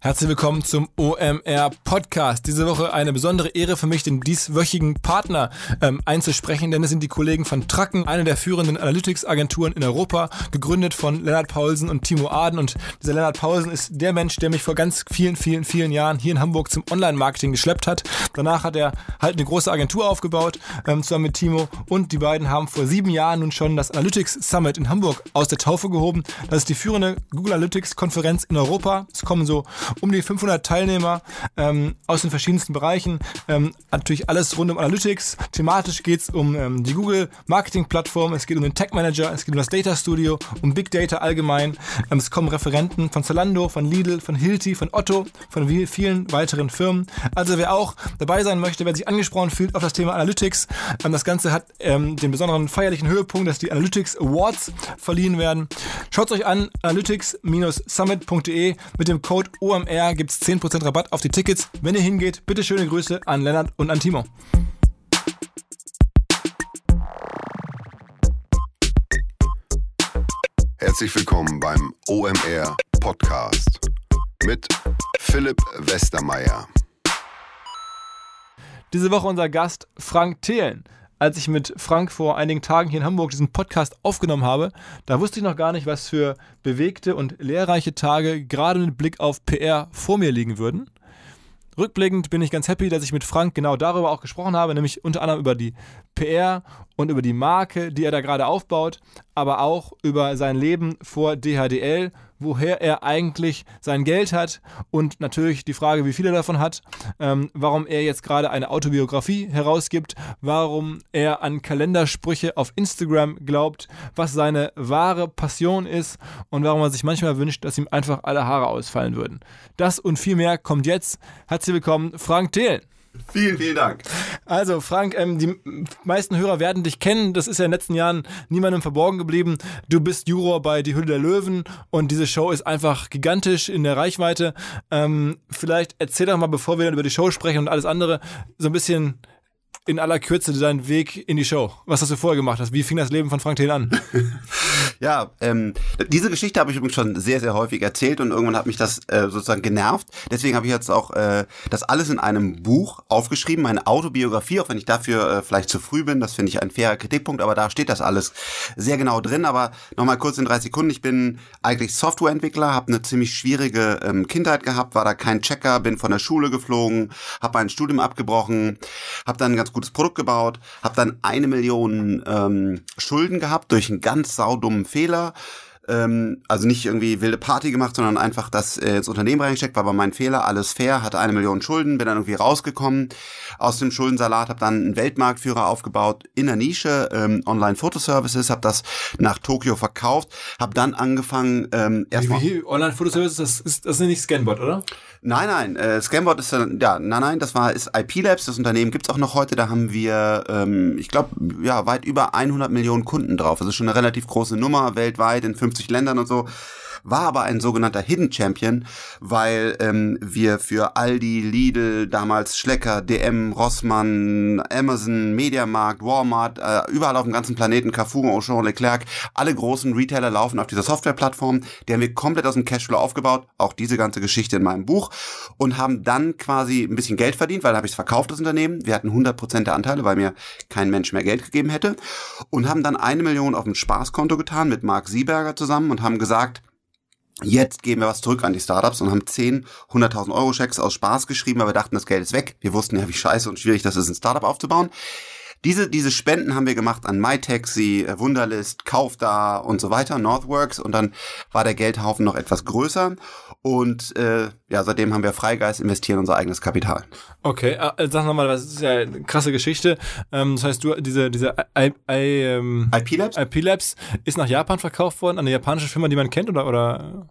Herzlich willkommen zum OMR Podcast. Diese Woche eine besondere Ehre für mich, den dieswöchigen Partner ähm, einzusprechen, denn es sind die Kollegen von Tracken, eine der führenden Analytics-Agenturen in Europa, gegründet von Lennart Paulsen und Timo Aden. Und dieser Lennart Paulsen ist der Mensch, der mich vor ganz vielen, vielen, vielen Jahren hier in Hamburg zum Online-Marketing geschleppt hat. Danach hat er halt eine große Agentur aufgebaut, ähm, zusammen mit Timo. Und die beiden haben vor sieben Jahren nun schon das Analytics Summit in Hamburg aus der Taufe gehoben. Das ist die führende Google Analytics-Konferenz in Europa. Es kommen so um die 500 Teilnehmer ähm, aus den verschiedensten Bereichen. Ähm, natürlich alles rund um Analytics. Thematisch geht es um ähm, die Google Marketing Plattform, es geht um den Tech Manager, es geht um das Data Studio, um Big Data allgemein. Ähm, es kommen Referenten von Zalando, von Lidl, von Hilti, von Otto, von vielen weiteren Firmen. Also wer auch dabei sein möchte, wer sich angesprochen fühlt auf das Thema Analytics, ähm, das Ganze hat ähm, den besonderen feierlichen Höhepunkt, dass die Analytics Awards verliehen werden. Schaut euch an, analytics-summit.de mit dem Code OM OMR gibt es 10% Rabatt auf die Tickets. Wenn ihr hingeht, bitte schöne Grüße an Lennart und an Timo. Herzlich willkommen beim OMR Podcast mit Philipp Westermeier. Diese Woche unser Gast Frank Thelen als ich mit Frank vor einigen Tagen hier in Hamburg diesen Podcast aufgenommen habe, da wusste ich noch gar nicht, was für bewegte und lehrreiche Tage gerade mit Blick auf PR vor mir liegen würden. Rückblickend bin ich ganz happy, dass ich mit Frank genau darüber auch gesprochen habe, nämlich unter anderem über die PR und über die Marke, die er da gerade aufbaut, aber auch über sein Leben vor DHDL woher er eigentlich sein Geld hat und natürlich die Frage, wie viel er davon hat, ähm, warum er jetzt gerade eine Autobiografie herausgibt, warum er an Kalendersprüche auf Instagram glaubt, was seine wahre Passion ist und warum er sich manchmal wünscht, dass ihm einfach alle Haare ausfallen würden. Das und viel mehr kommt jetzt. Herzlich willkommen, Frank Thelen. Vielen, vielen Dank. Also Frank, ähm, die meisten Hörer werden dich kennen. Das ist ja in den letzten Jahren niemandem verborgen geblieben. Du bist Juror bei Die Hülle der Löwen und diese Show ist einfach gigantisch in der Reichweite. Ähm, vielleicht erzähl doch mal, bevor wir dann über die Show sprechen und alles andere, so ein bisschen in aller Kürze deinen Weg in die Show. Was hast du vorher gemacht? Wie fing das Leben von Frank Thelen an? ja, ähm, diese Geschichte habe ich übrigens schon sehr, sehr häufig erzählt und irgendwann hat mich das äh, sozusagen genervt. Deswegen habe ich jetzt auch äh, das alles in einem Buch aufgeschrieben, meine Autobiografie, auch wenn ich dafür äh, vielleicht zu früh bin. Das finde ich ein fairer Kritikpunkt, aber da steht das alles sehr genau drin. Aber nochmal kurz in drei Sekunden. Ich bin eigentlich Softwareentwickler, habe eine ziemlich schwierige ähm, Kindheit gehabt, war da kein Checker, bin von der Schule geflogen, habe mein Studium abgebrochen, habe dann ganz gutes Produkt gebaut, habe dann eine Million ähm, Schulden gehabt durch einen ganz saudummen Fehler. Ähm, also nicht irgendwie wilde Party gemacht, sondern einfach das äh, ins Unternehmen reingesteckt, war aber mein Fehler, alles fair, hatte eine Million Schulden, bin dann irgendwie rausgekommen aus dem Schuldensalat, habe dann einen Weltmarktführer aufgebaut in der Nische, ähm, Online-Fotoservices, habe das nach Tokio verkauft, habe dann angefangen ähm, erstmal... Online-Fotoservices, das ist, das ist nicht Scanbot, oder? Nein, nein, äh, Scambot ist ja, nein, nein, das war ist IP Labs, das Unternehmen gibt's auch noch heute. Da haben wir, ähm, ich glaube, ja weit über 100 Millionen Kunden drauf. Das ist schon eine relativ große Nummer weltweit in 50 Ländern und so war aber ein sogenannter Hidden Champion, weil ähm, wir für Aldi, Lidl, damals Schlecker, DM, Rossmann, Amazon, Mediamarkt, Walmart, äh, überall auf dem ganzen Planeten, Carrefour, Auchan, Leclerc, alle großen Retailer laufen auf dieser Softwareplattform. Die haben wir komplett aus dem Cashflow aufgebaut, auch diese ganze Geschichte in meinem Buch und haben dann quasi ein bisschen Geld verdient, weil da habe ich es verkauft, das Unternehmen. Wir hatten 100% der Anteile, weil mir kein Mensch mehr Geld gegeben hätte und haben dann eine Million auf dem Spaßkonto getan mit Mark Sieberger zusammen und haben gesagt, Jetzt geben wir was zurück an die Startups und haben 10, 100.000 Euro Schecks aus Spaß geschrieben, weil wir dachten, das Geld ist weg. Wir wussten ja, wie scheiße und schwierig das ist, ein Startup aufzubauen. Diese, diese Spenden haben wir gemacht an MyTaxi, äh, Wunderlist, Kaufda und so weiter, Northworks und dann war der Geldhaufen noch etwas größer und äh, ja, seitdem haben wir Freigeist, investieren unser eigenes Kapital. Okay, äh, sag nochmal, das ist ja eine krasse Geschichte. Ähm, das heißt, du, diese, diese I, I, ähm, IP Labs? IP Labs ist nach Japan verkauft worden, an eine japanische Firma, die man kennt oder, oder?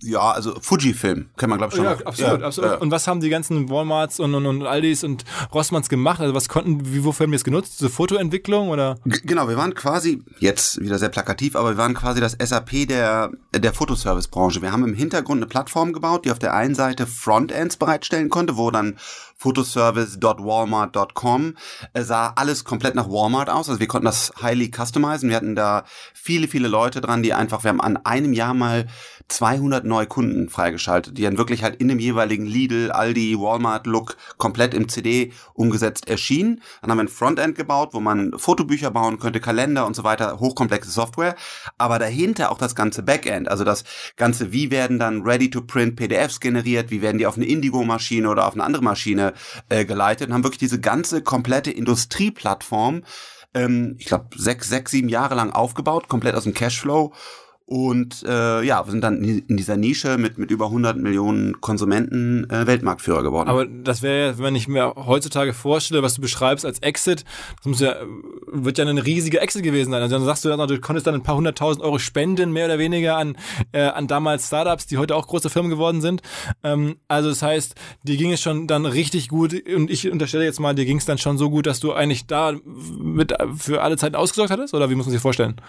Ja, also Fujifilm, kann man glaube ich schon. Ja, noch. absolut, ja, absolut. Ja. Und was haben die ganzen Walmarts und, und, und Aldis und Rossmanns gemacht? Also was konnten, wie, wofür haben wir es genutzt? Diese Fotoentwicklung oder? G genau, wir waren quasi, jetzt wieder sehr plakativ, aber wir waren quasi das SAP der, der Fotoservice-Branche. Wir haben im Hintergrund eine Plattform gebaut, die auf der einen Seite Frontends bereitstellen konnte, wo dann fotoservice.walmart.com, sah alles komplett nach Walmart aus. Also wir konnten das highly customizen. Wir hatten da viele, viele Leute dran, die einfach, wir haben an einem Jahr mal 200 neue Kunden freigeschaltet, die dann wirklich halt in dem jeweiligen Lidl, Aldi, Walmart-Look komplett im CD umgesetzt erschienen. Dann haben wir ein Frontend gebaut, wo man Fotobücher bauen könnte, Kalender und so weiter, hochkomplexe Software. Aber dahinter auch das ganze Backend, also das ganze, wie werden dann ready-to-print PDFs generiert, wie werden die auf eine Indigo-Maschine oder auf eine andere Maschine äh, geleitet und haben wirklich diese ganze komplette Industrieplattform ähm, ich glaube, sechs, sechs, sieben Jahre lang aufgebaut, komplett aus dem Cashflow und äh, ja, wir sind dann in dieser Nische mit, mit über 100 Millionen Konsumenten äh, Weltmarktführer geworden. Aber das wäre wenn ich mir heutzutage vorstelle, was du beschreibst als Exit, das muss ja, wird ja eine riesige Exit gewesen sein. Also dann sagst du, du konntest dann ein paar hunderttausend Euro spenden, mehr oder weniger an, äh, an damals Startups, die heute auch große Firmen geworden sind. Ähm, also das heißt, dir ging es schon dann richtig gut und ich unterstelle jetzt mal, dir ging es dann schon so gut, dass du eigentlich da mit für alle Zeit ausgesorgt hattest? Oder wie muss man sich vorstellen?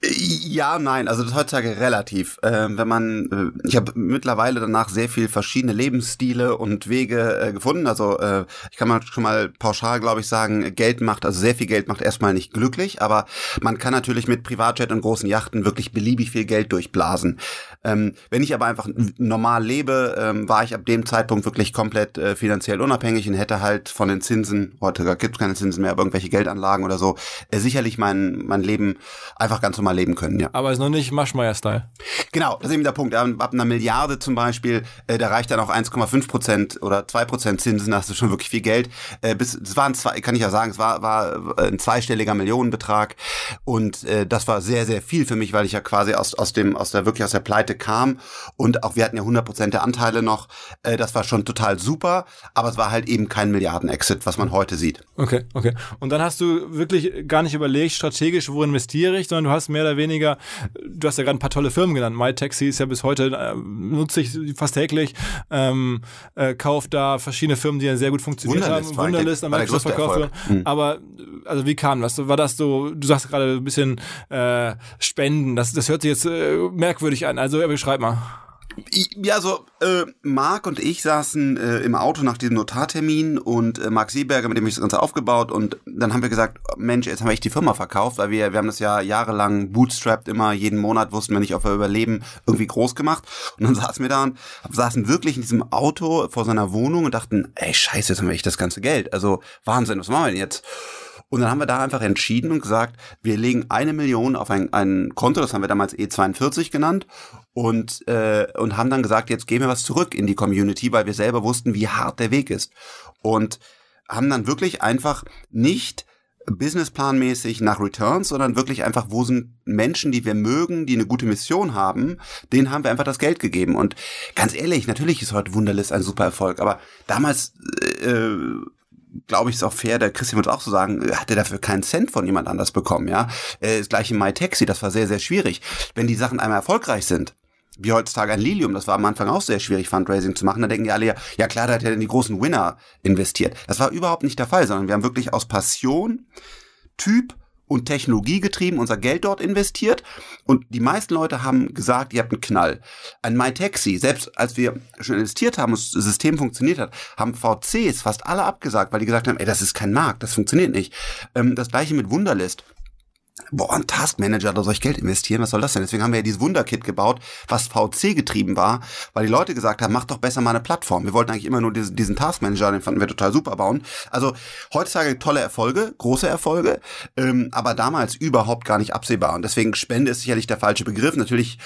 Ja, nein, also das heutzutage relativ. Äh, wenn man, äh, ich habe mittlerweile danach sehr viel verschiedene Lebensstile und Wege äh, gefunden. Also äh, ich kann mal schon mal pauschal, glaube ich, sagen, Geld macht, also sehr viel Geld macht erstmal nicht glücklich, aber man kann natürlich mit Privatjet und großen Yachten wirklich beliebig viel Geld durchblasen. Ähm, wenn ich aber einfach normal lebe, ähm, war ich ab dem Zeitpunkt wirklich komplett äh, finanziell unabhängig und hätte halt von den Zinsen, heute gibt es keine Zinsen mehr, aber irgendwelche Geldanlagen oder so, äh, sicherlich mein, mein Leben einfach ganz normal mal leben können, ja. Aber ist noch nicht Maschmeyer-Style. Genau, das ist eben der Punkt. Ab einer Milliarde zum Beispiel, äh, da reicht dann auch 1,5 Prozent oder 2 Prozent Zinsen, da hast du schon wirklich viel Geld. Äh, bis, es waren zwei, kann ich ja sagen, es war, war ein zweistelliger Millionenbetrag und äh, das war sehr, sehr viel für mich, weil ich ja quasi aus, aus dem, aus der, wirklich aus der Pleite kam und auch wir hatten ja 100 Prozent der Anteile noch. Äh, das war schon total super, aber es war halt eben kein Milliarden-Exit, was man heute sieht. Okay, okay. Und dann hast du wirklich gar nicht überlegt, strategisch, wo investiere ich, sondern du hast mehr mehr oder weniger, du hast ja gerade ein paar tolle Firmen genannt. MyTaxi ist ja bis heute, äh, nutze ich fast täglich, ähm, äh, kauft da verschiedene Firmen, die ja sehr gut funktioniert Wunderlist haben. Wunderlist am Microsoft verkauft mhm. Aber also wie kam das? War das so, du sagst gerade ein bisschen äh, Spenden, das, das hört sich jetzt äh, merkwürdig an. Also beschreib mal. Ja, so äh, Marc und ich saßen äh, im Auto nach diesem Notartermin und äh, Marc Sieberger, mit dem ich das Ganze aufgebaut und dann haben wir gesagt, Mensch, jetzt haben wir echt die Firma verkauft, weil wir wir haben das ja jahrelang bootstrapped immer jeden Monat wussten wir nicht, ob wir überleben, irgendwie groß gemacht und dann saßen wir da und saßen wirklich in diesem Auto vor seiner Wohnung und dachten, ey Scheiße, jetzt haben wir echt das ganze Geld, also Wahnsinn, was machen wir denn jetzt? Und dann haben wir da einfach entschieden und gesagt, wir legen eine Million auf ein, ein Konto, das haben wir damals E42 genannt, und, äh, und haben dann gesagt, jetzt gehen wir was zurück in die Community, weil wir selber wussten, wie hart der Weg ist. Und haben dann wirklich einfach nicht businessplanmäßig nach Returns, sondern wirklich einfach, wo sind Menschen, die wir mögen, die eine gute Mission haben, denen haben wir einfach das Geld gegeben. Und ganz ehrlich, natürlich ist heute Wunderlist ein super Erfolg, aber damals äh, glaube ich, ist auch fair, der Christian wird auch so sagen, hat er dafür keinen Cent von jemand anders bekommen, ja. Äh, das gleiche MyTaxi, das war sehr, sehr schwierig. Wenn die Sachen einmal erfolgreich sind, wie heutzutage ein Lilium, das war am Anfang auch sehr schwierig, Fundraising zu machen. Da denken die alle ja, ja klar, da hat er in die großen Winner investiert. Das war überhaupt nicht der Fall, sondern wir haben wirklich aus Passion, Typ und Technologie getrieben unser Geld dort investiert und die meisten Leute haben gesagt, ihr habt einen Knall. Ein MyTaxi, selbst als wir schon investiert haben und das System funktioniert hat, haben VCs fast alle abgesagt, weil die gesagt haben, ey, das ist kein Markt, das funktioniert nicht. Ähm, das gleiche mit Wunderlist boah, ein Taskmanager, da soll ich Geld investieren, was soll das denn? Deswegen haben wir ja dieses Wunderkit gebaut, was VC getrieben war, weil die Leute gesagt haben, mach doch besser mal eine Plattform. Wir wollten eigentlich immer nur diesen, diesen Taskmanager, den fanden wir total super bauen. Also heutzutage tolle Erfolge, große Erfolge, ähm, aber damals überhaupt gar nicht absehbar. Und deswegen Spende ist sicherlich der falsche Begriff. Natürlich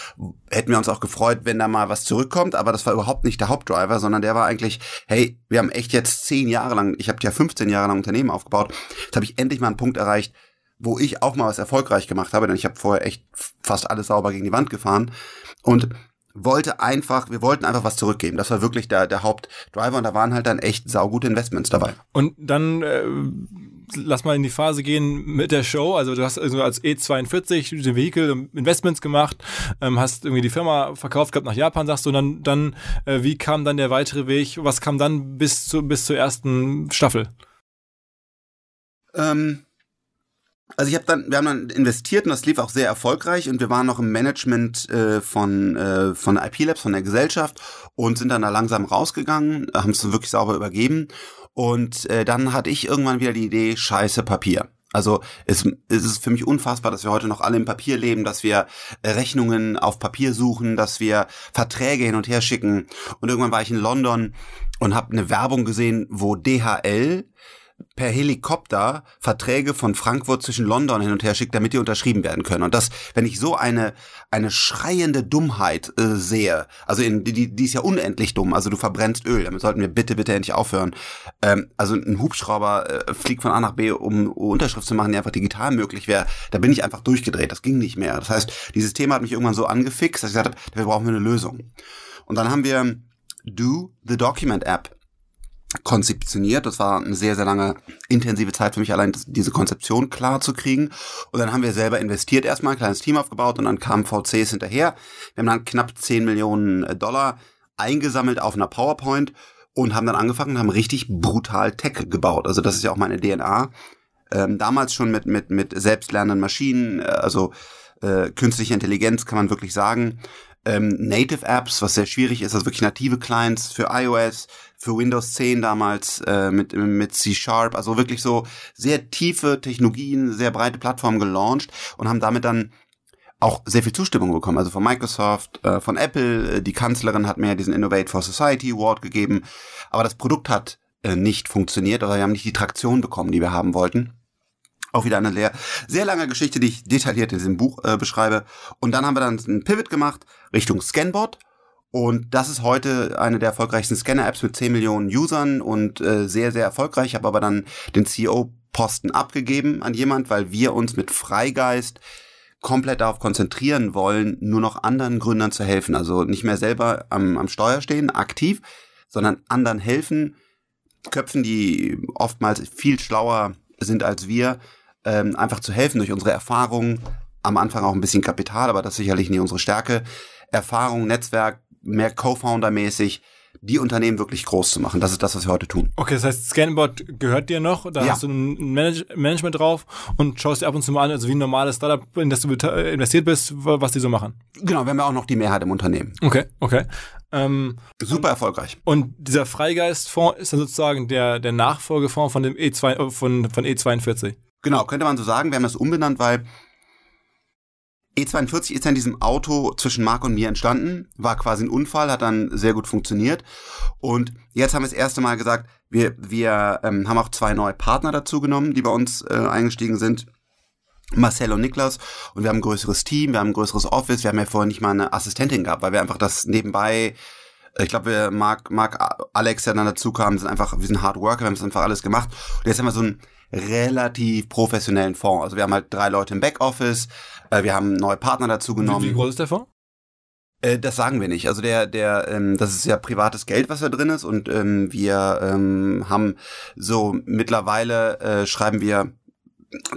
hätten wir uns auch gefreut, wenn da mal was zurückkommt, aber das war überhaupt nicht der Hauptdriver, sondern der war eigentlich, hey, wir haben echt jetzt zehn Jahre lang, ich habe ja 15 Jahre lang Unternehmen aufgebaut, jetzt habe ich endlich mal einen Punkt erreicht, wo ich auch mal was erfolgreich gemacht habe, denn ich habe vorher echt fast alles sauber gegen die Wand gefahren und wollte einfach, wir wollten einfach was zurückgeben. Das war wirklich der, der Hauptdriver und da waren halt dann echt saugute Investments dabei. Und dann äh, lass mal in die Phase gehen mit der Show. Also du hast also als E42 den Vehikel Investments gemacht, ähm, hast irgendwie die Firma verkauft gehabt nach Japan, sagst du, und dann, dann äh, wie kam dann der weitere Weg? Was kam dann bis zu bis zur ersten Staffel? Ähm Also ich habe dann, wir haben dann investiert und das lief auch sehr erfolgreich und wir waren noch im Management äh, von äh, von IP Labs, von der Gesellschaft und sind dann da langsam rausgegangen, haben es wirklich sauber übergeben und äh, dann hatte ich irgendwann wieder die Idee, scheiße Papier. Also es, es ist für mich unfassbar, dass wir heute noch alle im Papier leben, dass wir äh, Rechnungen auf Papier suchen, dass wir Verträge hin und her schicken. Und irgendwann war ich in London und habe eine Werbung gesehen, wo DHL per Helikopter Verträge von Frankfurt zwischen London hin und her schickt, damit die unterschrieben werden können. Und das, wenn ich so eine eine schreiende Dummheit äh, sehe, also in, die, die ist ja unendlich dumm, also du verbrennst Öl, damit sollten wir bitte, bitte endlich aufhören. Ähm, also ein Hubschrauber äh, fliegt von A nach B, um Unterschrift zu machen, die einfach digital möglich wäre. Da bin ich einfach durchgedreht, das ging nicht mehr. Das heißt, dieses Thema hat mich irgendwann so angefixt, dass ich gesagt habe, wir brauchen eine Lösung. Und dann haben wir Do the Document App konzeptioniert. Das war eine sehr, sehr lange intensive Zeit für mich, allein diese Konzeption klar zu kriegen. Und dann haben wir selber investiert, erstmal ein kleines Team aufgebaut und dann kamen VCs hinterher. Wir haben dann knapp 10 Millionen äh, Dollar eingesammelt auf einer PowerPoint und haben dann angefangen und haben richtig brutal Tech gebaut. Also das ist ja auch meine DNA. Ähm, damals schon mit, mit, mit selbstlernenden Maschinen, äh, also äh, künstliche Intelligenz kann man wirklich sagen. Ähm, Native Apps, was sehr schwierig ist, also wirklich native Clients für iOS, für Windows 10 damals äh, mit, mit C Sharp, also wirklich so sehr tiefe Technologien, sehr breite Plattformen gelauncht und haben damit dann auch sehr viel Zustimmung bekommen, also von Microsoft, äh, von Apple, äh, die Kanzlerin hat mir diesen Innovate for Society Award gegeben, aber das Produkt hat äh, nicht funktioniert oder wir haben nicht die Traktion bekommen, die wir haben wollten. Auch wieder eine sehr, sehr lange Geschichte, die ich detailliert in diesem Buch äh, beschreibe. Und dann haben wir dann einen Pivot gemacht Richtung Scanbot und das ist heute eine der erfolgreichsten Scanner-Apps mit 10 Millionen Usern und äh, sehr, sehr erfolgreich. Ich habe aber dann den CEO-Posten abgegeben an jemand, weil wir uns mit Freigeist komplett darauf konzentrieren wollen, nur noch anderen Gründern zu helfen. Also nicht mehr selber am, am Steuer stehen, aktiv, sondern anderen helfen, Köpfen, die oftmals viel schlauer sind als wir, ähm, einfach zu helfen durch unsere Erfahrung, am Anfang auch ein bisschen Kapital, aber das ist sicherlich nicht unsere Stärke. Erfahrung, Netzwerk, mehr Co-Founder-mäßig die Unternehmen wirklich groß zu machen. Das ist das, was wir heute tun. Okay, das heißt, Scanbot gehört dir noch, da ja. hast du ein Manage Management drauf und schaust dir ab und zu mal an, also wie ein normales Startup, in das du investiert bist, was die so machen. Genau, wir haben ja auch noch die Mehrheit im Unternehmen. Okay, okay. Ähm, Super erfolgreich. Und dieser Freigeistfonds ist dann sozusagen der, der Nachfolgefonds von dem E2, von, von E42. Genau, könnte man so sagen. Wir haben das umbenannt, weil E42 ist ja in diesem Auto zwischen Marc und mir entstanden, war quasi ein Unfall, hat dann sehr gut funktioniert. Und jetzt haben wir das erste Mal gesagt, wir, wir ähm, haben auch zwei neue Partner dazu genommen, die bei uns äh, eingestiegen sind. Marcel und Niklas und wir haben ein größeres Team, wir haben ein größeres Office, wir haben ja vorher nicht mal eine Assistentin gehabt, weil wir einfach das nebenbei ich glaube, wir Marc, Marc, Alex, der dann dazu kam, sind einfach, wir sind Hard Worker, wir haben das einfach alles gemacht. Und jetzt haben wir so einen relativ professionellen Fonds. Also wir haben halt drei Leute im Backoffice, äh, wir haben neue Partner dazu genommen. Wie, wie groß ist der Fonds? Äh, das sagen wir nicht. Also der, der, ähm, das ist ja privates Geld, was da drin ist, und ähm, wir ähm, haben so mittlerweile äh, schreiben wir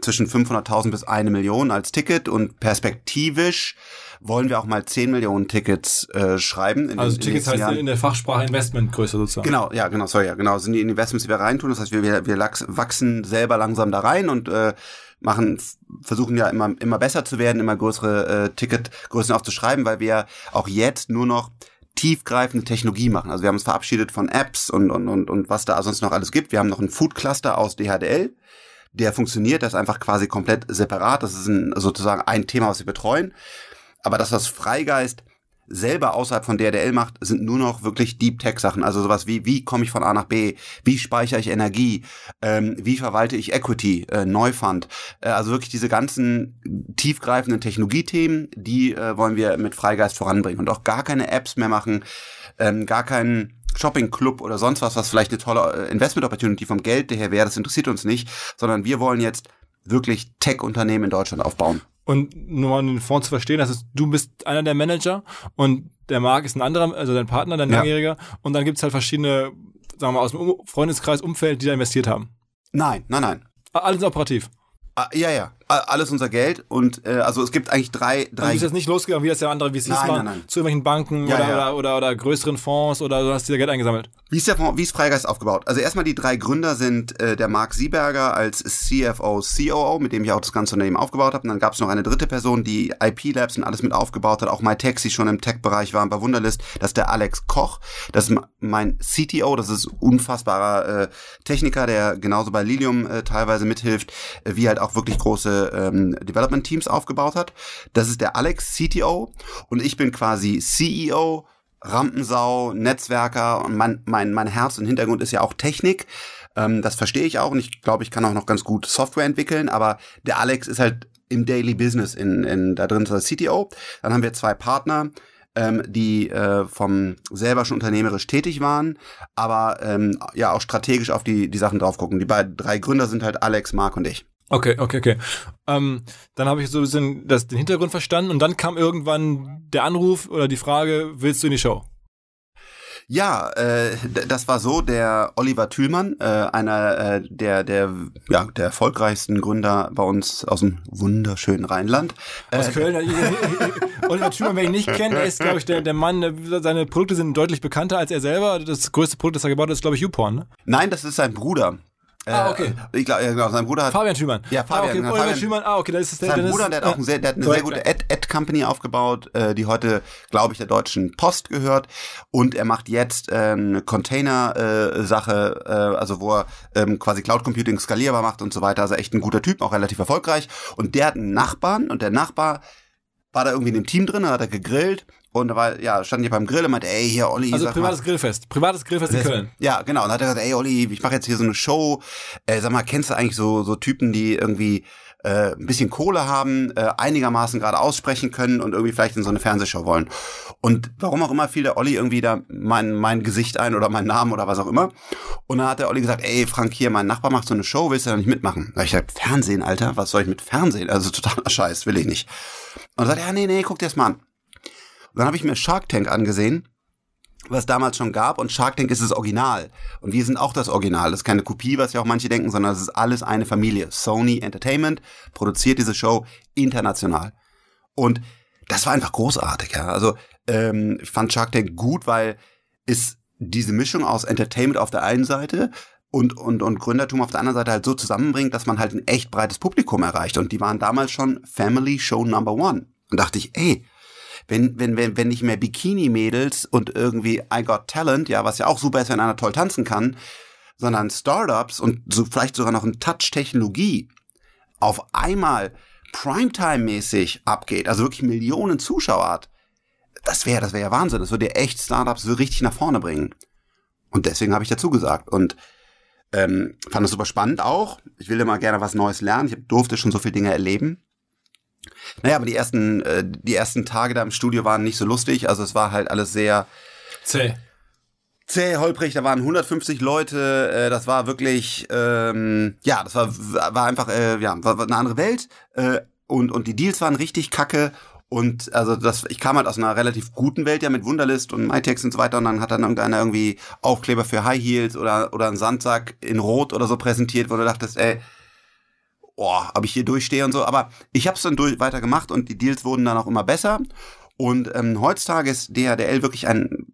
zwischen 500.000 bis eine Million als Ticket und perspektivisch wollen wir auch mal 10 Millionen Tickets äh, schreiben. also den, Tickets heißt Jahren. in der Fachsprache Investmentgröße sozusagen. Genau, ja, genau, sorry, ja, genau, sind die Investments, die wir reintun. Das heißt, wir, wir, wir wachsen selber langsam da rein und äh, machen, versuchen ja immer, immer besser zu werden, immer größere äh, Ticketgrößen aufzuschreiben, weil wir auch jetzt nur noch tiefgreifende Technologie machen. Also wir haben uns verabschiedet von Apps und, und, und, und was da sonst noch alles gibt. Wir haben noch einen Food Cluster aus DHDL. Der funktioniert, das ist einfach quasi komplett separat. Das ist ein, sozusagen ein Thema, was wir betreuen. Aber das, was Freigeist selber außerhalb von DRDL macht, sind nur noch wirklich Deep Tech Sachen. Also sowas wie, wie komme ich von A nach B? Wie speichere ich Energie? Ähm, wie verwalte ich Equity, äh, Neufund? Äh, also wirklich diese ganzen tiefgreifenden Technologiethemen, die äh, wollen wir mit Freigeist voranbringen und auch gar keine Apps mehr machen, ähm, gar keinen Shopping Club oder sonst was, was vielleicht eine tolle äh, Investment Opportunity vom Geld her wäre, das interessiert uns nicht, sondern wir wollen jetzt wirklich Tech-Unternehmen in Deutschland aufbauen. Und nur mal den Fonds zu verstehen, das ist, du bist einer der Manager und der Marc ist ein anderer, also dein Partner, dein ja. Langjähriger. Und dann gibt's halt verschiedene, sagen wir mal, aus dem Freundeskreis, Umfeld, die da investiert haben. Nein, nein, nein. Alles operativ. Ah, ja, ja. Alles unser Geld und äh, also es gibt eigentlich drei, drei. Also du bist jetzt nicht losgegangen, wie das ja andere VCs Nein, machen, nein, nein. zu irgendwelchen Banken Ja, oder, ja. Oder, oder, oder größeren Fonds oder du hast dir Geld eingesammelt. Wie ist der Fonds, wie ist Freigeist aufgebaut? Also erstmal die drei Gründer sind äh, der Mark Sieberger als CFO, COO, mit dem ich auch das ganze Unternehmen aufgebaut habe. Und dann gab es noch eine dritte Person, die IP Labs und alles mit aufgebaut hat, auch MyTaxi schon im Tech-Bereich war bei Wunderlist. Das ist der Alex Koch. Das ist mein CTO, das ist unfassbarer äh, Techniker, der genauso bei Lilium äh, teilweise mithilft, äh, wie halt auch wirklich große ähm, Development-Teams aufgebaut hat. Das ist der Alex, CTO. Und ich bin quasi CEO, Rampensau, Netzwerker und mein, mein, mein Herz und Hintergrund ist ja auch Technik. Ähm, das verstehe ich auch und ich glaube, ich kann auch noch ganz gut Software entwickeln, aber der Alex ist halt im Daily Business in, in da drin ist als CTO. Dann haben wir zwei Partner, ähm, die äh, vom selber schon unternehmerisch tätig waren, aber ähm, ja auch strategisch auf die, die Sachen drauf gucken. Die beiden drei Gründer sind halt Alex, Mark und ich. Okay, okay, okay. Ähm, dann habe ich so ein bisschen das, den Hintergrund verstanden und dann kam irgendwann der Anruf oder die Frage, willst du in die Show? Ja, äh, das war so, der Oliver Thülmann, äh, einer äh, der, der, ja, der erfolgreichsten Gründer bei uns aus dem wunderschönen Rheinland. Aus Köln. Oliver Thümann, wer ihn nicht kennt, ist, glaube ich, der, der Mann, seine Produkte sind deutlich bekannter als er selber. Das größte Produkt, das er gebaut hat, ist, glaube ich, YouPorn. Ne? Nein, das ist sein Bruder. Ah, okay. Äh, ich glaube, ja, genau, sein Bruder hat Fabian Thümann. Ja, Fabian, Ah, okay. genau, Oliver Fabian- Thümann, ah, okay, das ist der. Sein Bruder, der hat auch ein sehr, der hat eine sehr gute korrekt. Ad- Ad-Company aufgebaut, äh, die heute, glaube ich, der Deutschen Post gehört. Und er macht jetzt äh, eine Container-Sache, äh, also wo er ähm, quasi Cloud Computing skalierbar macht und so weiter. Also echt ein guter Typ, auch relativ erfolgreich. Und der hat einen Nachbarn und der Nachbar war da irgendwie in dem Team drin, hat er gegrillt und da war, ja, stand ich beim Grill und meinte, ey, hier, Olli, Also sag mal, privates Grillfest. Privates Grillfest in Köln. ja, genau. Und dann hat er gesagt, ey Olli, ich mache jetzt hier so eine Show. Äh, sag mal, kennst du eigentlich so, so Typen, die irgendwie äh, ein bisschen Kohle haben, äh, einigermaßen gerade aussprechen können und irgendwie vielleicht in so eine Fernsehshow wollen. Und warum auch immer fiel der Olli irgendwie da mein, mein Gesicht ein oder meinen Namen oder was auch immer. Und dann hat der Olli gesagt, ey Frank, hier, mein Nachbar macht so eine Show, willst du da nicht mitmachen? Da hab ich gesagt, Fernsehen, Alter, was soll ich mit Fernsehen? Also totaler Scheiß, will ich nicht. Und er sagt, ja, nee, nee, guck dir das mal an. Dann habe ich mir Shark Tank angesehen was damals schon gab und Shark Tank ist das Original. Und wir sind auch das Original. Das ist keine Kopie, was ja auch manche denken, sondern es ist alles eine Familie. Sony Entertainment produziert diese Show international. Und das war einfach großartig, ja. Also ähm, ich fand Shark Tank gut, weil es diese Mischung aus Entertainment auf der einen Seite und, und, und Gründertum auf der anderen Seite halt so zusammenbringt, dass man halt ein echt breites Publikum erreicht. Und die waren damals schon Family Show Number One. Und dachte ich, ey, wenn, wenn, wenn, wenn nicht mehr Bikini-Mädels und irgendwie I Got Talent, ja, was ja auch super ist, wenn einer toll tanzen kann, sondern Startups und so vielleicht sogar noch ein Touch Technologie auf einmal Primetime-mäßig abgeht, also wirklich Millionen Zuschauer hat, das wäre, das wäre ja Wahnsinn. Das würde ja echt Startups so richtig nach vorne bringen. Und deswegen habe ich dazu gesagt. Und ähm, fand das super spannend auch. Ich will immer gerne was Neues lernen. Ich durfte schon so viele Dinge erleben. Naja, aber die ersten, äh, die ersten Tage da im Studio waren nicht so lustig. Also es war halt alles sehr Zäh. zäh, holprig. Da waren 150 Leute. Äh, das war wirklich, ähm, ja, das war, war einfach, äh, ja, war, war eine andere Welt. Äh, und, und die Deals waren richtig kacke. Und also das, ich kam halt aus einer relativ guten Welt ja mit Wunderlist und MyText und so weiter und dann hat dann irgendeiner irgendwie Aufkleber für High Heels oder, oder einen Sandsack in Rot oder so präsentiert, wo du dachtest, ey, oh, ob ich hier durchstehe und so. Aber ich habe es dann durch, weiter gemacht und die Deals wurden dann auch immer besser. Und ähm, heutzutage ist DHDL wirklich ein,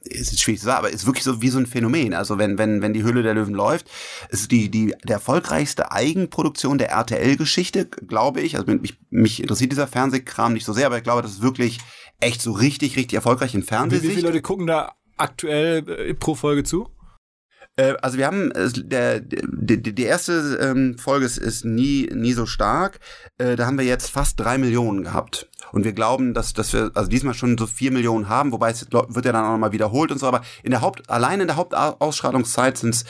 ist schwierig zu sagen, aber ist wirklich so wie so ein Phänomen. Also wenn, wenn, wenn die Hülle der Löwen läuft, ist die, die, der erfolgreichste Eigenproduktion der RTL-Geschichte, glaube ich. Also mich, mich interessiert dieser Fernsehkram nicht so sehr, aber ich glaube, das ist wirklich echt so richtig, richtig erfolgreich in Wie, wie Fernsehsicht. viele Leute gucken da aktuell äh, pro Folge zu? Äh, also wir haben äh, der, die, die, erste ähm, Folge ist, ist nie nie so stark. Äh, da haben wir jetzt fast drei Millionen gehabt. Und wir glauben, dass, dass wir also diesmal schon so vier Millionen haben, wobei es wird ja dann auch nochmal wiederholt und so, aber in der Haupt, allein in der Hauptausstrahlungszeit sind es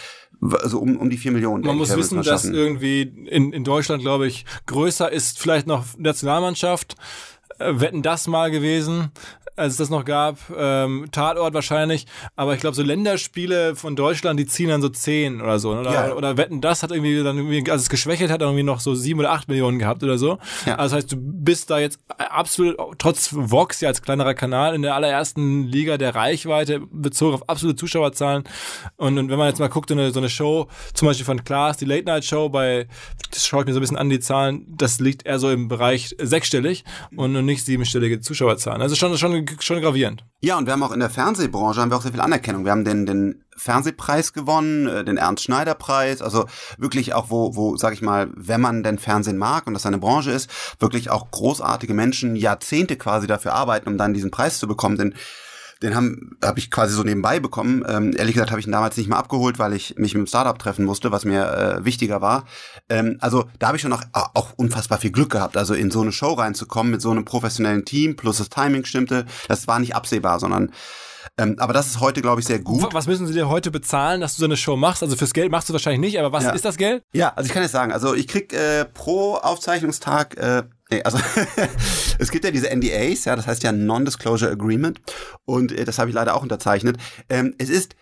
also um, um die vier Millionen. Man muss wissen, dass irgendwie in, in Deutschland, glaube ich, größer ist vielleicht noch Nationalmannschaft. Äh, Wetten das mal gewesen. Als es das noch gab. Ähm, Tatort wahrscheinlich. Aber ich glaube, so Länderspiele von Deutschland, die ziehen dann so 10 oder so. Oder, Ja. oder Wetten, das hat irgendwie dann irgendwie, als es geschwächelt hat, irgendwie noch so 7 oder 8 Millionen gehabt oder so. Ja. Also das heißt, du bist da jetzt absolut, trotz Vox ja als kleinerer Kanal in der allerersten Liga der Reichweite, bezogen auf absolute Zuschauerzahlen. Und, und wenn man jetzt mal guckt, so eine, so eine Show, zum Beispiel von Klaas, die Late Night Show bei, das schaue ich mir so ein bisschen an, die Zahlen, das liegt eher so im Bereich sechsstellig und nicht siebenstellige Zuschauerzahlen. Also schon, schon, schon gravierend. Ja, und wir haben auch in der Fernsehbranche haben wir auch sehr viel Anerkennung. Wir haben den, den Fernsehpreis gewonnen, äh, den Ernst-Schneider-Preis, also wirklich auch, wo, wo, sag ich mal, wenn man denn Fernsehen mag und das eine Branche ist, wirklich auch großartige Menschen Jahrzehnte quasi dafür arbeiten, um dann diesen Preis zu bekommen. Denn den haben habe ich quasi so nebenbei bekommen. Ähm, ehrlich gesagt habe ich ihn damals nicht mal abgeholt, weil ich mich mit dem Startup treffen musste, was mir äh, wichtiger war. Ähm, also da habe ich schon auch, auch unfassbar viel Glück gehabt, also in so eine Show reinzukommen mit so einem professionellen Team, plus das Timing stimmte. Das war nicht absehbar, sondern ähm, aber das ist heute, glaube ich, sehr gut. Was müssen sie dir heute bezahlen, dass du so eine Show machst? Also fürs Geld machst du wahrscheinlich nicht, aber was Ja. ist das Geld? Ja, also ich kann jetzt sagen, also ich krieg äh, pro Aufzeichnungstag, äh, nee, also es gibt ja diese NDAs, ja, das heißt ja Non-Disclosure Agreement und äh, das habe ich leider auch unterzeichnet. Ähm, es ist,